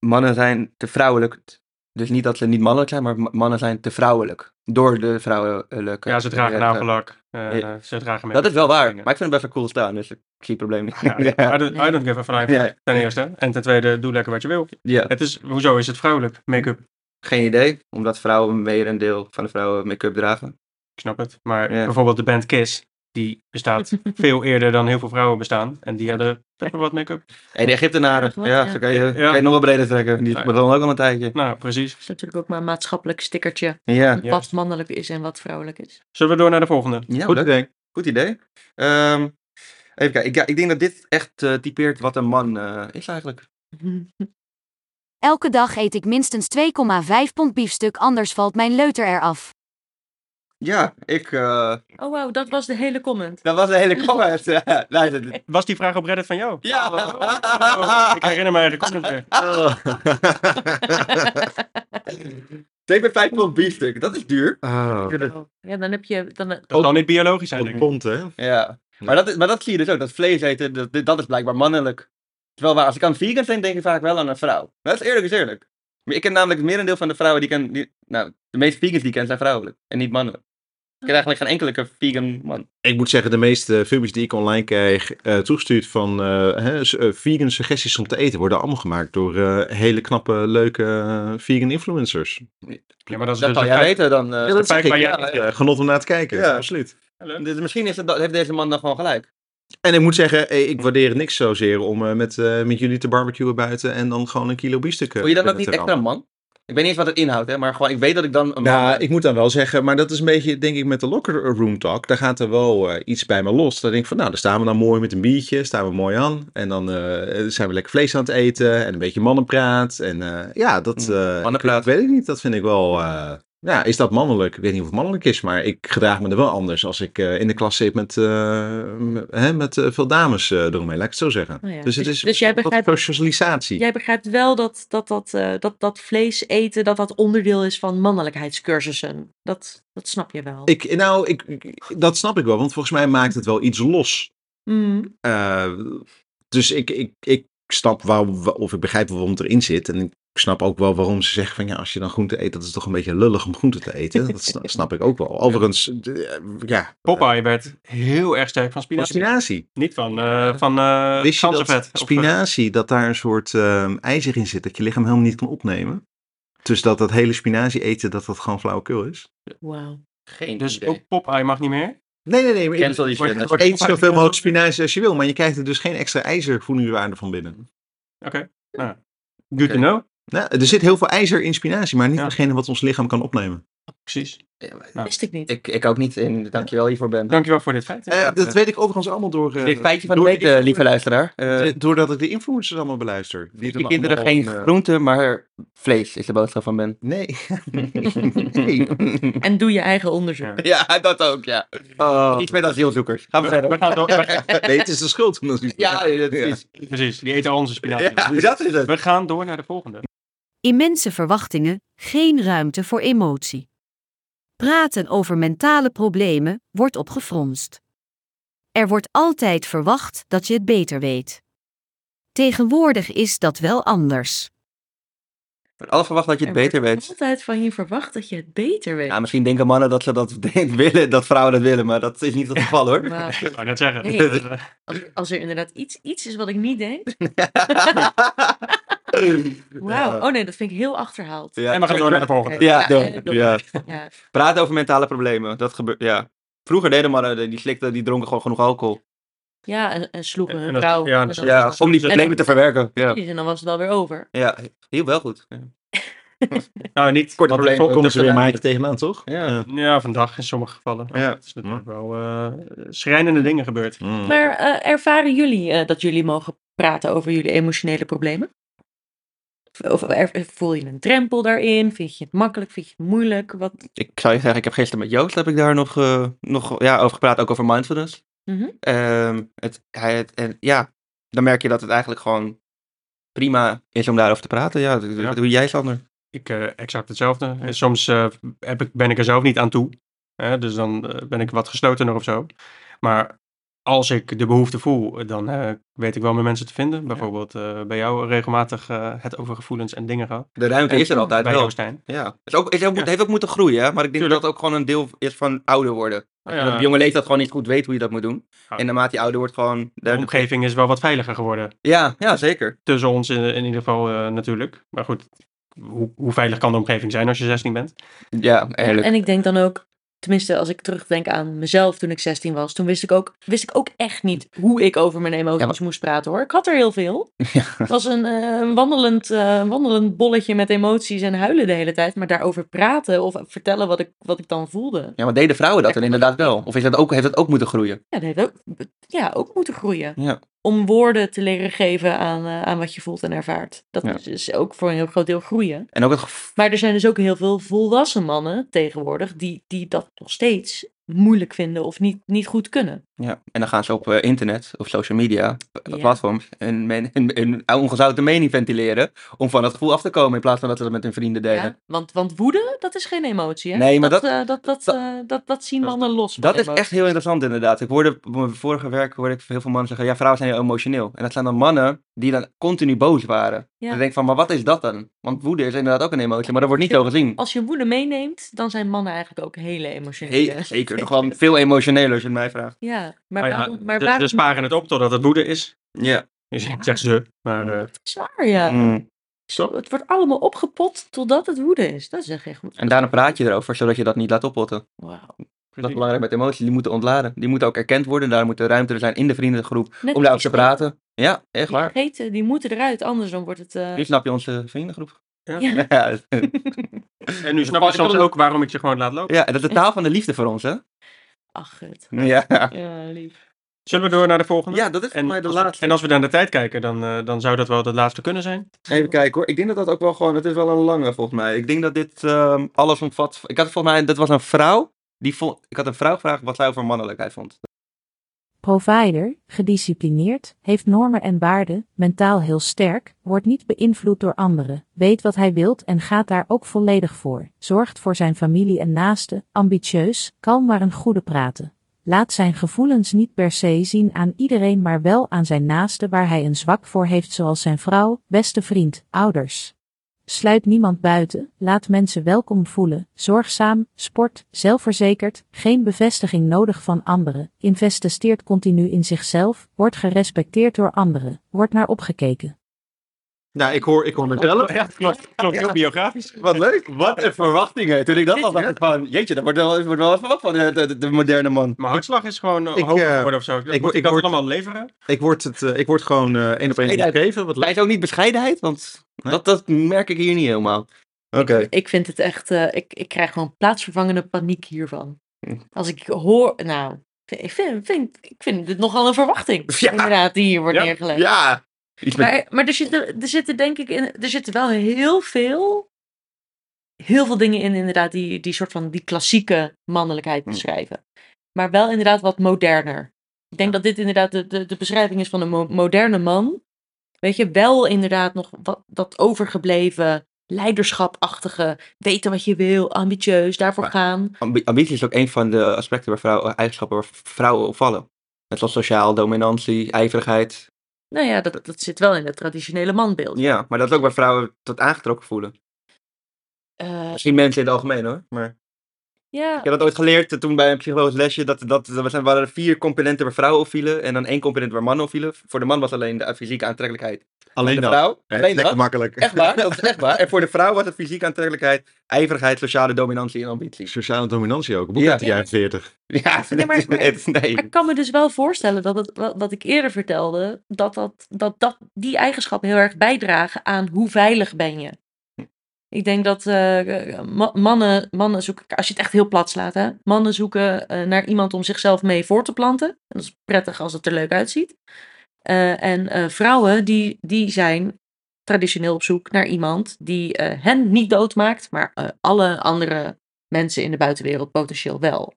mannen zijn te vrouwelijk. Dus niet dat ze niet mannelijk zijn, maar ma- mannen zijn te vrouwelijk. Door de vrouwelijke. Ja, ze dragen nagellak. eh, Ja. ze dragen Dat is wel waar, dingen. maar ik vind het best wel cool staan, dus ik zie het probleem niet. Ja, I, don't, I don't give a flying Ja. fuck, ten eerste. En ten tweede, doe lekker wat je wil. Ja. Het is, hoezo is het vrouwelijk? Make-up. Geen idee, omdat vrouwen meer een deel van de vrouwen make-up dragen. Ik snap het. Maar bijvoorbeeld de band Kiss, die bestaat veel eerder dan heel veel vrouwen bestaan. En die hadden best wel wat make-up. En de Egyptenaren, ja, ja. zo kan je, Ja. kan je nog wel breder trekken. Die Ja. begonnen ook al een tijdje. Nou, precies. Dat is natuurlijk ook maar een maatschappelijk stickertje. Ja, Wat Juist. mannelijk is en wat vrouwelijk is. Zullen we door naar de volgende? ja Goed leuk. idee. Goed idee. Ehm, even kijken, ik, ja, ik denk dat dit echt eh, typeert wat een man eh, is eigenlijk. Elke dag eet ik minstens 2,5 pond biefstuk, anders valt mijn leuter eraf. Ja, ik... eh, Oh wauw, dat was de hele comment. dat was een hele comment. Was die vraag op Reddit van jou? Ja. Oh, ik herinner mij de comment weer. Oh. 2,5 pond biefstuk, dat is duur. Oh. Ja, dan heb je... Dan, Dat zal niet biologisch zijn, denk ik. Pond, hè? Ja, maar dat, is- maar dat zie je dus ook. Dat vlees eten, dat, dat is blijkbaar mannelijk. Terwijl waar, als ik aan vegans denk, denk ik vaak wel aan een vrouw. Dat is eerlijk is eerlijk. Maar ik ken namelijk het merendeel van de vrouwen die ik ken... Die, nou, de meeste vegans die ik ken zijn vrouwelijk. En niet mannelijk. Ik ken eigenlijk geen enkele vegan man. Ik moet zeggen, de meeste filmpjes die ik online krijg eh, toegestuurd van eh, eh, vegan suggesties om te eten, worden allemaal gemaakt door eh, hele knappe, leuke vegan influencers. Ja, maar dat is Dat dus kan een jij weten dan. eh, Ja, dat zeg ik. Ja, genot om naar te kijken, Ja. absoluut. dus misschien is het, heeft deze man dan gewoon gelijk. En ik moet zeggen, ik waardeer het niks zozeer om eh, met, eh, met jullie te barbecuen buiten en dan gewoon een kilo biefstuk. Voel je dan ook binnen niet extra rammen. man? Ik weet niet eens wat het inhoudt, hè, maar gewoon, ik weet dat ik dan een Nou, ik moet dan wel zeggen, maar dat is een beetje, denk ik, met de locker room talk. Daar gaat er wel eh, iets bij me los. Dan denk ik van, nou, dan staan we dan mooi met een biertje, staan we mooi aan. En dan eh, zijn we lekker vlees aan het eten en een beetje mannenpraat. En eh, ja, dat eh, Mannenpraat. Ik, weet ik niet, dat vind ik wel... ja, is dat mannelijk? Ik weet niet of het mannelijk is, maar ik gedraag me er wel anders als ik eh, in de klas zit met, eh, hè, met eh, veel dames eromheen, laat ik het zo zeggen. Oh ja. Dus het Dus- is dus jij wat begrijpt- socialisatie. Jij begrijpt wel dat dat, dat, dat, dat vlees eten, dat dat onderdeel is van mannelijkheidscursussen. Dat, dat snap je wel. Ik, nou, ik, dat snap ik wel, want volgens mij maakt het wel iets los. Mm. Dus ik, ik, ik snap waar, wa- of ik begrijp waarom het erin zit. En ik snap ook wel waarom ze zeggen van ja, als je dan groente eet, dat is toch een beetje lullig om groente te eten. Dat sna- snap ik ook wel. Overigens, de- ja, Popeye werd heel erg sterk van van spinazie. spinazie. Niet van, eh van eh Wist je dat eh, spinazie, dat daar een soort ehm, ijzer in zit, dat je lichaam helemaal niet kan opnemen? Dus dat dat hele spinazie eten, dat dat gewoon flauwekul is? Wauw. Geen dus idee. ook Popeye mag niet meer. Nee, nee, nee. Maar Cancel die Wordt- shit. wordt- Eet zoveel mogelijk spinazie als je wil, maar je krijgt er dus geen extra ijzervoedingswaarde van binnen. Oké. Nou, good to know. Nou, er zit heel veel ijzer in spinazie, maar niet Ja. degene wat ons lichaam kan opnemen. Precies. Ja, Ja. Wist ik niet. Ik, ik ook niet. En dankjewel hiervoor, Ben. Dankjewel voor dit feit. Eh, dat weet ik overigens allemaal door... eh, Dit feitje van de week, eh, lieve luisteraar. Eh, eh, doordat ik de influencers allemaal beluister. Die er kinderen allemaal, geen eh, groente, maar vlees is de boodschap van Ben. Nee. nee. En doe je eigen onderzoek. Ja. Ja, dat ook, ja. Oh. Iets met asielzoekers. Gaan we verder. We gaan door. nee, het is de schuld. van. Ja, dat is... Precies, die eten al onze spinazie. Ja, dat is het. We gaan door naar de volgende. Immense verwachtingen, geen ruimte voor emotie. Praten over mentale problemen wordt opgefronst. Er wordt altijd verwacht dat je het beter weet. Tegenwoordig is dat wel anders. Wordt alle verwacht dat je het Er beter wordt weet. altijd van je verwacht dat je het beter weet. Ja, misschien denken mannen dat ze dat willen, dat vrouwen dat willen, maar dat is niet het geval hoor. Ik wou net zeggen. Nee. Als, als er inderdaad iets, iets is wat ik niet denk. Wauw. Oh nee, dat vind ik heel achterhaald. Ja. En we gaan door naar de volgende. Ja, Ja, door. door. ja. Ja. Praten over mentale problemen, dat gebeurt, ja. Vroeger deden mannen, die slikten, die dronken gewoon genoeg alcohol. Ja, en, en sloegen En hun vrouw. ja, Ja, om die En- problemen te verwerken. Ja, Precies, En dan was het wel weer over. ja heel wel goed. Ja. Nou, niet. Korte probleem. Komen ze weer maaitje tegenaan, toch? Ja. Ja, vandaag in sommige gevallen. Ja. Het is natuurlijk wel eh, schrijnende dingen gebeurd. Mm. Maar eh, ervaren jullie eh, dat jullie mogen praten over jullie emotionele problemen? Of voel je een drempel daarin? Vind je het makkelijk? Vind je het moeilijk? Wat? Ik zou je zeggen, ik heb gisteren met Joost heb ik daar nog, eh, nog ja, over gepraat, ook over mindfulness. Mhm. Ehm, het, hij, het, en ja, dan merk je dat het eigenlijk gewoon prima is om daarover te praten. Ja, dat, Ja. dat doe jij, Sander. Ik eh, exact hetzelfde. En soms eh, heb ik, ben ik er zelf niet aan toe. Hè, dus dan ben ik wat geslotener of zo. Maar als ik de behoefte voel, dan eh, weet ik wel mijn mensen te vinden. Bijvoorbeeld eh, bij jou regelmatig eh, het over gevoelens en dingen gehad. De ruimte En is er altijd bij wel. Ja. Is ook, is ook, Ja. heeft ook moeten groeien, hè? maar ik denk Tuurlijk. dat het ook gewoon een deel is van ouder worden. Ja. op jonge leeftijd gewoon niet goed weet hoe je dat moet doen. Ja. En naarmate je ouder wordt gewoon... De omgeving is wel wat veiliger geworden. Ja, ja, zeker. Tussen ons in, in ieder geval eh, natuurlijk. Maar goed, hoe, hoe veilig kan de omgeving zijn als je 16 bent? Ja, eerlijk. En ik denk dan ook, tenminste als ik terugdenk aan mezelf toen ik 16 was, toen wist ik ook, wist ik ook echt niet hoe ik over mijn emoties Ja, maar- moest praten hoor. Ik had er heel veel. Het was een eh, wandelend, eh, wandelend bolletje met emoties en huilen de hele tijd. Maar daarover praten of vertellen wat ik, wat ik dan voelde. Ja, maar deden vrouwen dat dan inderdaad wel? Of is dat ook, heeft dat ook moeten groeien? Ja, dat heeft ook, ja, ook moeten groeien. Ja. Om woorden te leren geven aan, eh, aan wat je voelt en ervaart. Dat Ja. is dus ook voor een heel groot deel groeien. En ook het Maar er zijn dus ook heel veel volwassen mannen tegenwoordig die, die dat nog steeds moeilijk vinden of niet, niet goed kunnen. Ja, en dan gaan ze op eh, internet of social media eh, Ja. platforms een, men- een ongezouten mening ventileren om van het gevoel af te komen in plaats van dat ze dat met hun vrienden delen. Ja, want, want woede, dat is geen emotie. Hè? Nee, maar dat, dat- eh, dat, dat, dat- dat, dat zien mannen los. Dat is emoties. echt heel interessant inderdaad. Ik hoorde op mijn vorige werk hoorde ik heel veel mannen zeggen, ja, vrouwen zijn heel emotioneel. En dat zijn dan mannen die dan continu boos waren. Ja. Dan denk ik van, maar wat is dat dan? Want woede is inderdaad ook een emotie, maar dat wordt niet zo gezien. Als je woede meeneemt, dan zijn mannen eigenlijk ook hele emotionele. Hey, zeker, nog wel veel emotioneler als je het mij vraagt. Ja, maar, Maar ja, waarom, maar ze, waarom... ze sparen het op totdat het woede is. Ja. Dus ik zeg ze, maar eh, Zwaar, ja. Mm. Zo, het wordt allemaal opgepot totdat het woede is. Dat is echt goed. En daarna praat je erover, zodat je dat niet laat oppotten. Dat is belangrijk met emoties, die moeten ontladen. Die moeten ook erkend worden, daar moet er ruimte zijn in de vriendengroep Net om daarover te praten. Ja, echt Die waar. vergeten, die moeten eruit, anders dan wordt het... eh, Nu snap je onze vriendengroep. Ja. Ja. En nu snap je soms ook waarom ik je gewoon laat lopen. ja, en dat is de taal van de liefde voor ons, hè? Ach, gut. Ja. Ja, lief. Zullen we door naar de volgende? Ja, dat is voor En mij de laatste. en als we naar de tijd kijken, dan, eh, dan zou dat wel de laatste kunnen zijn. Even kijken hoor. Ik denk dat dat ook wel gewoon. Het is wel een lange volgens mij. Ik denk dat dit ehm, alles omvat. Ik had volgens mij. Dat was een vrouw. Die vond, ik had een vrouw gevraagd wat zij over mannelijkheid vond. Provider, gedisciplineerd, heeft normen en waarden, mentaal heel sterk, wordt niet beïnvloed door anderen, weet wat hij wilt en gaat daar ook volledig voor, zorgt voor zijn familie en naasten, ambitieus, kalm maar een goede praten. Laat zijn gevoelens niet per se zien aan iedereen maar wel aan zijn naaste waar hij een zwak voor heeft zoals zijn vrouw, beste vriend, ouders. Sluit niemand buiten, laat mensen welkom voelen, zorgzaam, sport, zelfverzekerd, geen bevestiging nodig van anderen, investeert continu in zichzelf, wordt gerespecteerd door anderen, wordt naar opgekeken. Nou, ik hoor, ik hoor mezelf. Ja, klopt. Klopt, heel biografisch. Wat leuk. Wat een verwachtingen. Toen ik dat al dacht ik van. Jeetje, dat wordt wel, wordt wel wat verwacht van de, de, de moderne man. Mijn hartslag is gewoon eh, Ik, hoger eh, geworden of zo. Ik, ik- moet ik ik dat word- allemaal leveren? Ik word, het, eh, ik word gewoon eh één op één gegeven. Wat is ook niet bescheidenheid, want Nee? dat, dat merk ik hier niet helemaal. Oké. Ik vind het echt, eh, ik, ik krijg gewoon plaatsvervangende paniek hiervan. Hm. Als ik hoor, nou, ik vind, vind, ik vind dit nogal een verwachting, Ja. inderdaad, die hier wordt Ja. neergelegd. Ja. Iets met, Maar, maar er, zitten, er zitten denk ik in, er zitten wel heel veel, heel veel dingen in inderdaad die, die soort van die klassieke mannelijkheid Hm. beschrijven. Maar wel inderdaad wat moderner. Ik denk dat dit inderdaad de, de, de beschrijving is van een mo- moderne man. Weet je, wel inderdaad nog wat, dat overgebleven leiderschapachtige, weten wat je wil, ambitieus, daarvoor Maar- gaan. ambi- ambitie is ook een van de aspecten waar vrouwen, eigenschappen waar vrouwen opvallen. Net zoals sociaal, dominantie, ijverigheid. Nou ja, dat, dat zit wel in het traditionele manbeeld. Ja, maar dat is ook waar vrouwen tot aangetrokken voelen. Eh, Misschien mensen in het algemeen hoor. Maar ja, ik heb dat ooit geleerd eh, toen bij een psychologisch lesje. Dat, dat, dat er waren vier componenten waar vrouwen opvielen. En dan één component waar mannen opvielen. Voor de man was alleen de fysieke aantrekkelijkheid. Alleen de dat. vrouw, Hè, alleen Lekker dat. makkelijk. Echt waar, dat is echt waar. En voor de vrouw was het fysieke aantrekkelijkheid, ijverigheid, sociale dominantie en ambitie. Sociale dominantie ook. Een boek Ja. uit de jaren 40. Ja, Nee, maar- maar- het- nee. Maar ik kan me dus wel voorstellen dat het, wat, wat ik eerder vertelde, dat, dat, dat, dat die eigenschappen heel erg bijdragen aan hoe veilig ben je. Ik denk dat eh, ma- mannen, mannen zoeken, als je het echt heel plat slaat, hè, mannen zoeken eh, naar iemand om zichzelf mee voor te planten. En dat is prettig als het er leuk uitziet. Eh, en vrouwen die, die zijn traditioneel op zoek naar iemand die hen niet doodmaakt, maar alle andere mensen in de buitenwereld potentieel wel.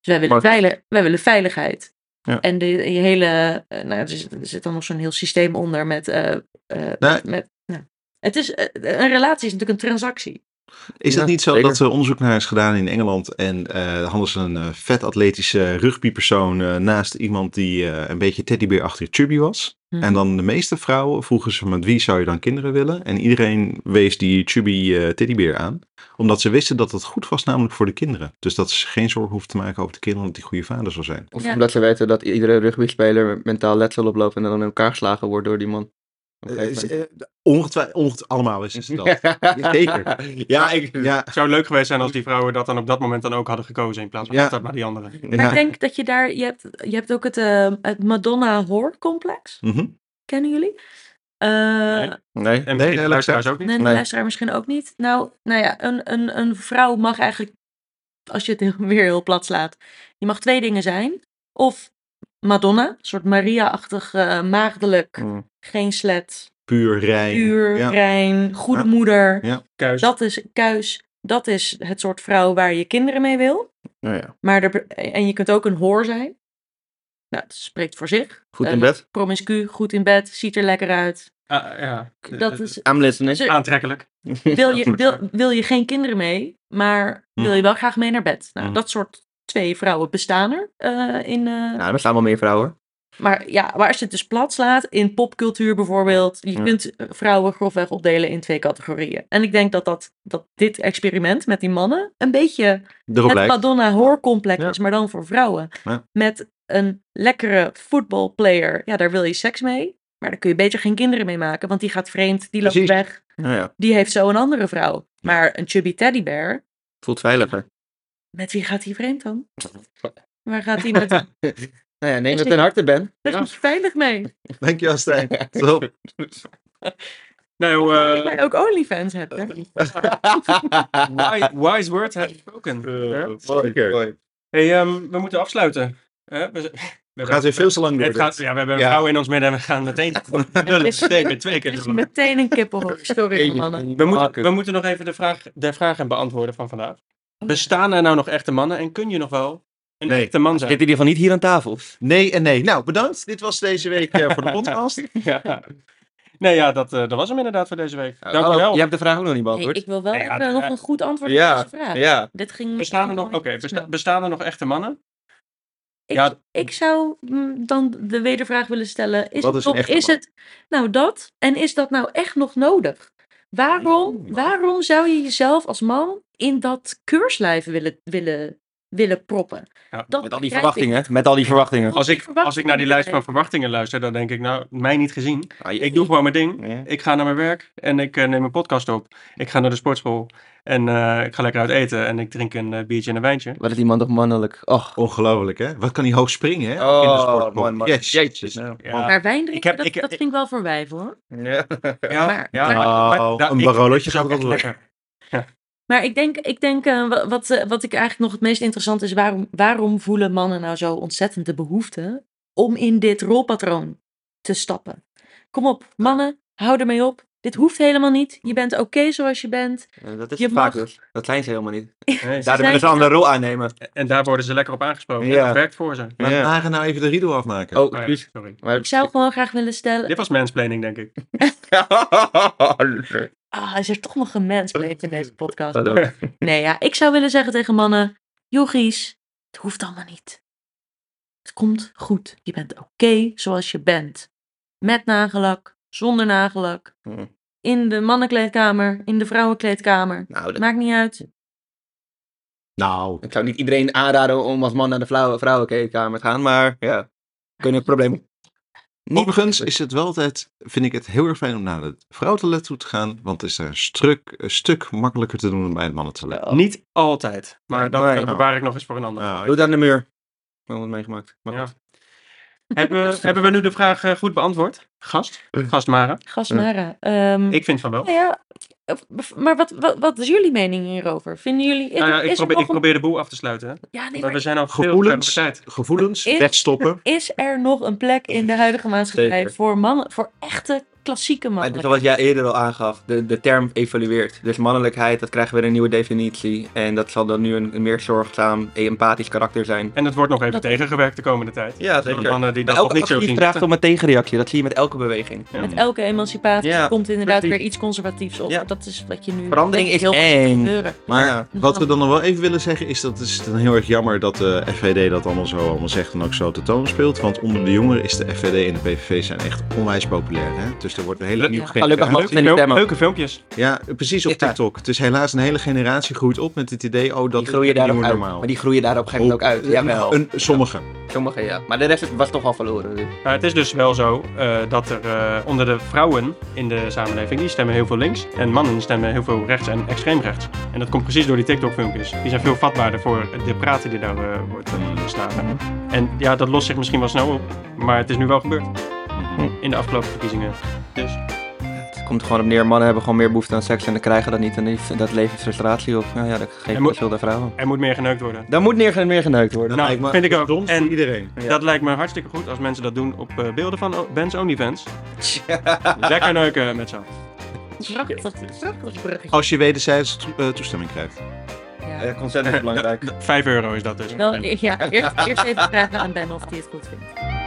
Dus wij willen, Maar- veilig, wij willen veiligheid. Ja. En de, hele, nou, er, zit, er zit dan nog zo'n heel systeem onder met, Nou, met het is, eh, een relatie is natuurlijk een transactie. Is Ja, het niet zo zeker. dat er onderzoek naar is gedaan in Engeland en eh hadden ze een eh, vet atletische rugbypersoon eh, naast iemand die eh, een beetje teddybeerachtig chubby was? Mhm. En dan de meeste vrouwen vroegen ze met wie zou je dan kinderen willen? En iedereen wees die chubby eh, teddybeer aan, omdat ze wisten dat het goed was namelijk voor de kinderen. Dus dat ze geen zorgen hoefden te maken over de kinderen, dat die goede vader zou zijn. Of Ja. omdat ze weten dat iedere rugbyspeler mentaal letsel oploopt en dan in elkaar geslagen wordt door die man. Eh, is, eh, ongetwijfeld, onget- allemaal is het dat. Zeker. ja, ik, Ja, Het zou leuk geweest zijn als die vrouwen dat dan op dat moment dan ook hadden gekozen in plaats van Ja. altijd maar die anderen. Maar ja. ik denk dat je daar, je hebt, je hebt ook het, eh, het Madonna Horror Complex. Mhm. Kennen jullie? Eh, Nee. nee. En Nee, de luisteraars ook niet. Nee, de Nee. luisteraar misschien ook niet. Nou, nou ja, een, een, een vrouw mag eigenlijk, als je het weer heel plat slaat, je mag twee dingen zijn. Of Madonna, een soort Maria-achtig, eh, maagdelijk, Mm. geen slet, Puur, rein. puur, Ja. rein, goede Ja. moeder. Ja. Kuis. Dat is kuis. Dat is het soort vrouw waar je kinderen mee wil. Nou ja. Maar er, en je kunt ook een hoor zijn. Nou, het spreekt voor zich. Goed in Eh, bed. Promiscu, goed in bed, ziet er lekker uit. Ah, ja. Dat is, I'm listening. Ze- Aantrekkelijk. wil, je, wil, wil je geen kinderen mee, maar wil je wel graag mee naar bed. Nou, Hm. dat soort twee vrouwen bestaan er. eh, in, eh, Nou, er bestaan wel meer vrouwen. maar ja, waar als je het dus plat slaat, in popcultuur bijvoorbeeld, je Ja. kunt eh, vrouwen grofweg opdelen in twee categorieën. En ik denk dat, dat, dat dit experiment met die mannen een beetje Erop het lijkt. Madonna hoorcomplex Ja. is, maar dan voor vrouwen. Ja. Met een lekkere voetbalplayer, ja, daar wil je seks mee. Maar daar kun je beter geen kinderen mee maken, want die gaat vreemd, die loopt Precies. weg. Ja, Die heeft zo een andere vrouw. Maar een chubby teddybear, voelt veiliger. Met wie gaat hij vreemd dan? Waar gaat hij naartoe? nou ja, neem het ik- ten harte, Ben. Daar is hij veilig mee. Dankjewel, Stijn. Top. Nou, Dat eh jij ook OnlyFans hebt, hè? wise, wise words have spoken. Ja. Zeker. Hey, ehm, we moeten afsluiten. Hè, we, gaat weer veel te lang door. Gaat, ja, we hebben een Ja. vrouw in ons midden en we gaan meteen. Meteen met twee keer. Meteen een kippenhok. Sorry, mannen. We moeten, we moeten nog even de vraag, de vragen beantwoorden van vandaag. Bestaan er nou nog echte mannen en kun je nog wel een Nee. echte man zijn? Zit in ieder geval niet hier aan tafel. Nee en nee. Nou, bedankt. Dit was deze week eh, voor de podcast. Ja. Nee, ja, dat, eh, dat was hem inderdaad voor deze week. Dank u Hallo, wel. Je hebt de vraag ook nog niet Hey, beantwoord. ik wil wel Nee, ja, nog een goed antwoord op deze vraag. ja. Dit ging Bestaan er nog, oké, besta- bestaan er nog echte mannen? Ik, Ja. ik zou mm, dan de wedervraag willen stellen: is, Wat het, is echte is man? het nou dat? En is dat nou echt nog nodig? Waarom, waarom zou je jezelf als man in dat keurslijf willen, willen, willen proppen? Ja, Dat Met al die ik. verwachtingen. Met al die verwachtingen. Als ik, als ik naar die lijst van verwachtingen luister, dan denk ik, nou, mij niet gezien. Ah, je- Ik doe gewoon mijn ding. Ik ga naar mijn werk en ik eh, neem een podcast op. Ik ga naar de sportschool en eh, ik ga lekker uit eten en ik drink een eh, biertje en een wijntje. Wat is die man toch mannelijk? Och. Ongelooflijk, hè? Wat kan hij hoog springen, hè? Oh, in de sportschool. man, man. Yes. Jeetjes, nou. Ja, Maar wijn drinken, Ik heb- dat, ik- dat ik- vind ik wel voor wijven hoor. Ja. ja, Maar- ja, maar- maar- Oh, nou, een ik- barolotje zou gaat echt wel lekker. Maar ik denk, ik denk eh, wa- wat, eh, wat ik eigenlijk nog het meest interessant is, waarom, waarom voelen mannen nou zo ontzettend de behoefte om in dit rolpatroon te stappen? Kom op, mannen, hou ermee op. Dit hoeft helemaal niet. Je bent oké zoals je bent. Dat is Je vaak mag- dus. Dat zijn ze helemaal niet. Nee, zijn- willen ze een andere rol aannemen. En daar worden ze lekker op aangesproken. Ja. Dat werkt voor ze. Maar Ja. we gaan nou even de riedel afmaken. Oh, Oh ja, sorry. Maar... Ik zou gewoon graag willen stellen. Dit was mansplaining, denk ik. Ah, is er toch nog een mens in deze podcast? Nee, ja, ik zou willen zeggen tegen mannen: Jochies, het hoeft allemaal niet. Het komt goed. Je bent oké zoals je bent. Met nagellak, zonder nagellak. Hm. In de mannenkleedkamer, in de vrouwenkleedkamer. Nou, dat- Maakt niet uit. Nou, ik zou niet iedereen aanraden om als man naar de vrouwen, vrouwenkleedkamer te gaan, maar ja, kunnen problemen. Niet overigens is het wel altijd, vind ik het heel erg fijn om naar het vrouwentoilet toe te gaan. Want het is daar een stuk, een stuk makkelijker te doen dan bij het mannentoilet. Niet altijd. Maar dat Nee. eh, bewaar ik nog eens voor een ander. Doe het aan de muur. Ik heb het meegemaakt. Maar Ja. goed. Hebben, we- hebben we nu de vraag eh, goed beantwoord? Gast? Gast Mara? Gasmara. ehm Ik vind van wel. nou ja, maar wat, wat, wat is jullie mening hierover? Vinden jullie... Nou ja, is ik, er probeer, nog ik een- probeer de boel af te sluiten. Hè? Ja, nee, Maar we zijn al veel gevoelens, over tijd. gevoelens Is- wegstoppen. is er nog een plek in de huidige maatschappij Zeker. voor mannen, voor echte klassieke Maar mannen? zoals jij eerder al aangaf, de, de term evolueert. Dus mannelijkheid, dat krijgen weer een nieuwe definitie. En dat zal dan nu een, een meer zorgzaam, empathisch karakter zijn. En dat wordt nog even Dat- tegengewerkt de komende tijd. Ja, Door de mannen die dat elke niet zo actie zien. vraagt om een tegenreactie. Dat zie je met elke beweging. Ja. Met elke emancipatie Ja, komt inderdaad precies. weer iets conservatiefs op. Ja. Dat is wat je nu Verandering is heel eng. Maar Ja. wat we dan nog wel even willen zeggen is dat het is dan heel erg jammer dat de FVD dat allemaal zo allemaal zegt en ook zo te toon speelt. Want onder de jongeren is de FVD en de PVV zijn echt onwijs populair. Hè? Dus er wordt een hele Le- nieuwe Ja. generatie. Gelukkig mag Leuke, het filmpjes. Ja, precies op Ja. TikTok. Het is helaas een hele generatie groeit op met het idee, oh dat Die groeien is daar ook nieuwe uit. normaal. Maar die groeien daar op een gegeven moment ook uit. Eh, Jawel. Een, sommigen. Sommigen ja. Maar de rest was toch al verloren. dus. Maar het is dus wel zo eh, dat er eh, onder de vrouwen in de samenleving, die stemmen heel veel links. En mannen stemmen heel veel rechts en extreem rechts. En dat komt precies door die TikTok-filmpjes. Die zijn veel vatbaarder voor de praten die daar eh, wordt uh, geslagen. En ja, dat lost zich misschien wel snel op. Maar het is nu wel gebeurd. In de afgelopen verkiezingen. Dus Het komt er gewoon op neer. Mannen hebben gewoon meer behoefte aan seks en dan krijgen dat niet. En die- dat levert frustratie op. Nou ja, dat geeft moet- veel de vrouwen. er moet meer geneukt worden. Dan moet meer, meer geneukt worden. Nou, lijkt me vind ik ook. En iedereen. Ja. dat lijkt me hartstikke goed als mensen dat doen op eh, beelden van Ben's OnlyFans. Lekker neuken met z'n. Als je wederzijds to- eh, toestemming krijgt. Ja. Consent is belangrijk. Vijf euro is dat dus. Wel, ja, eerst, eerst even vragen aan Ben of hij het goed vindt.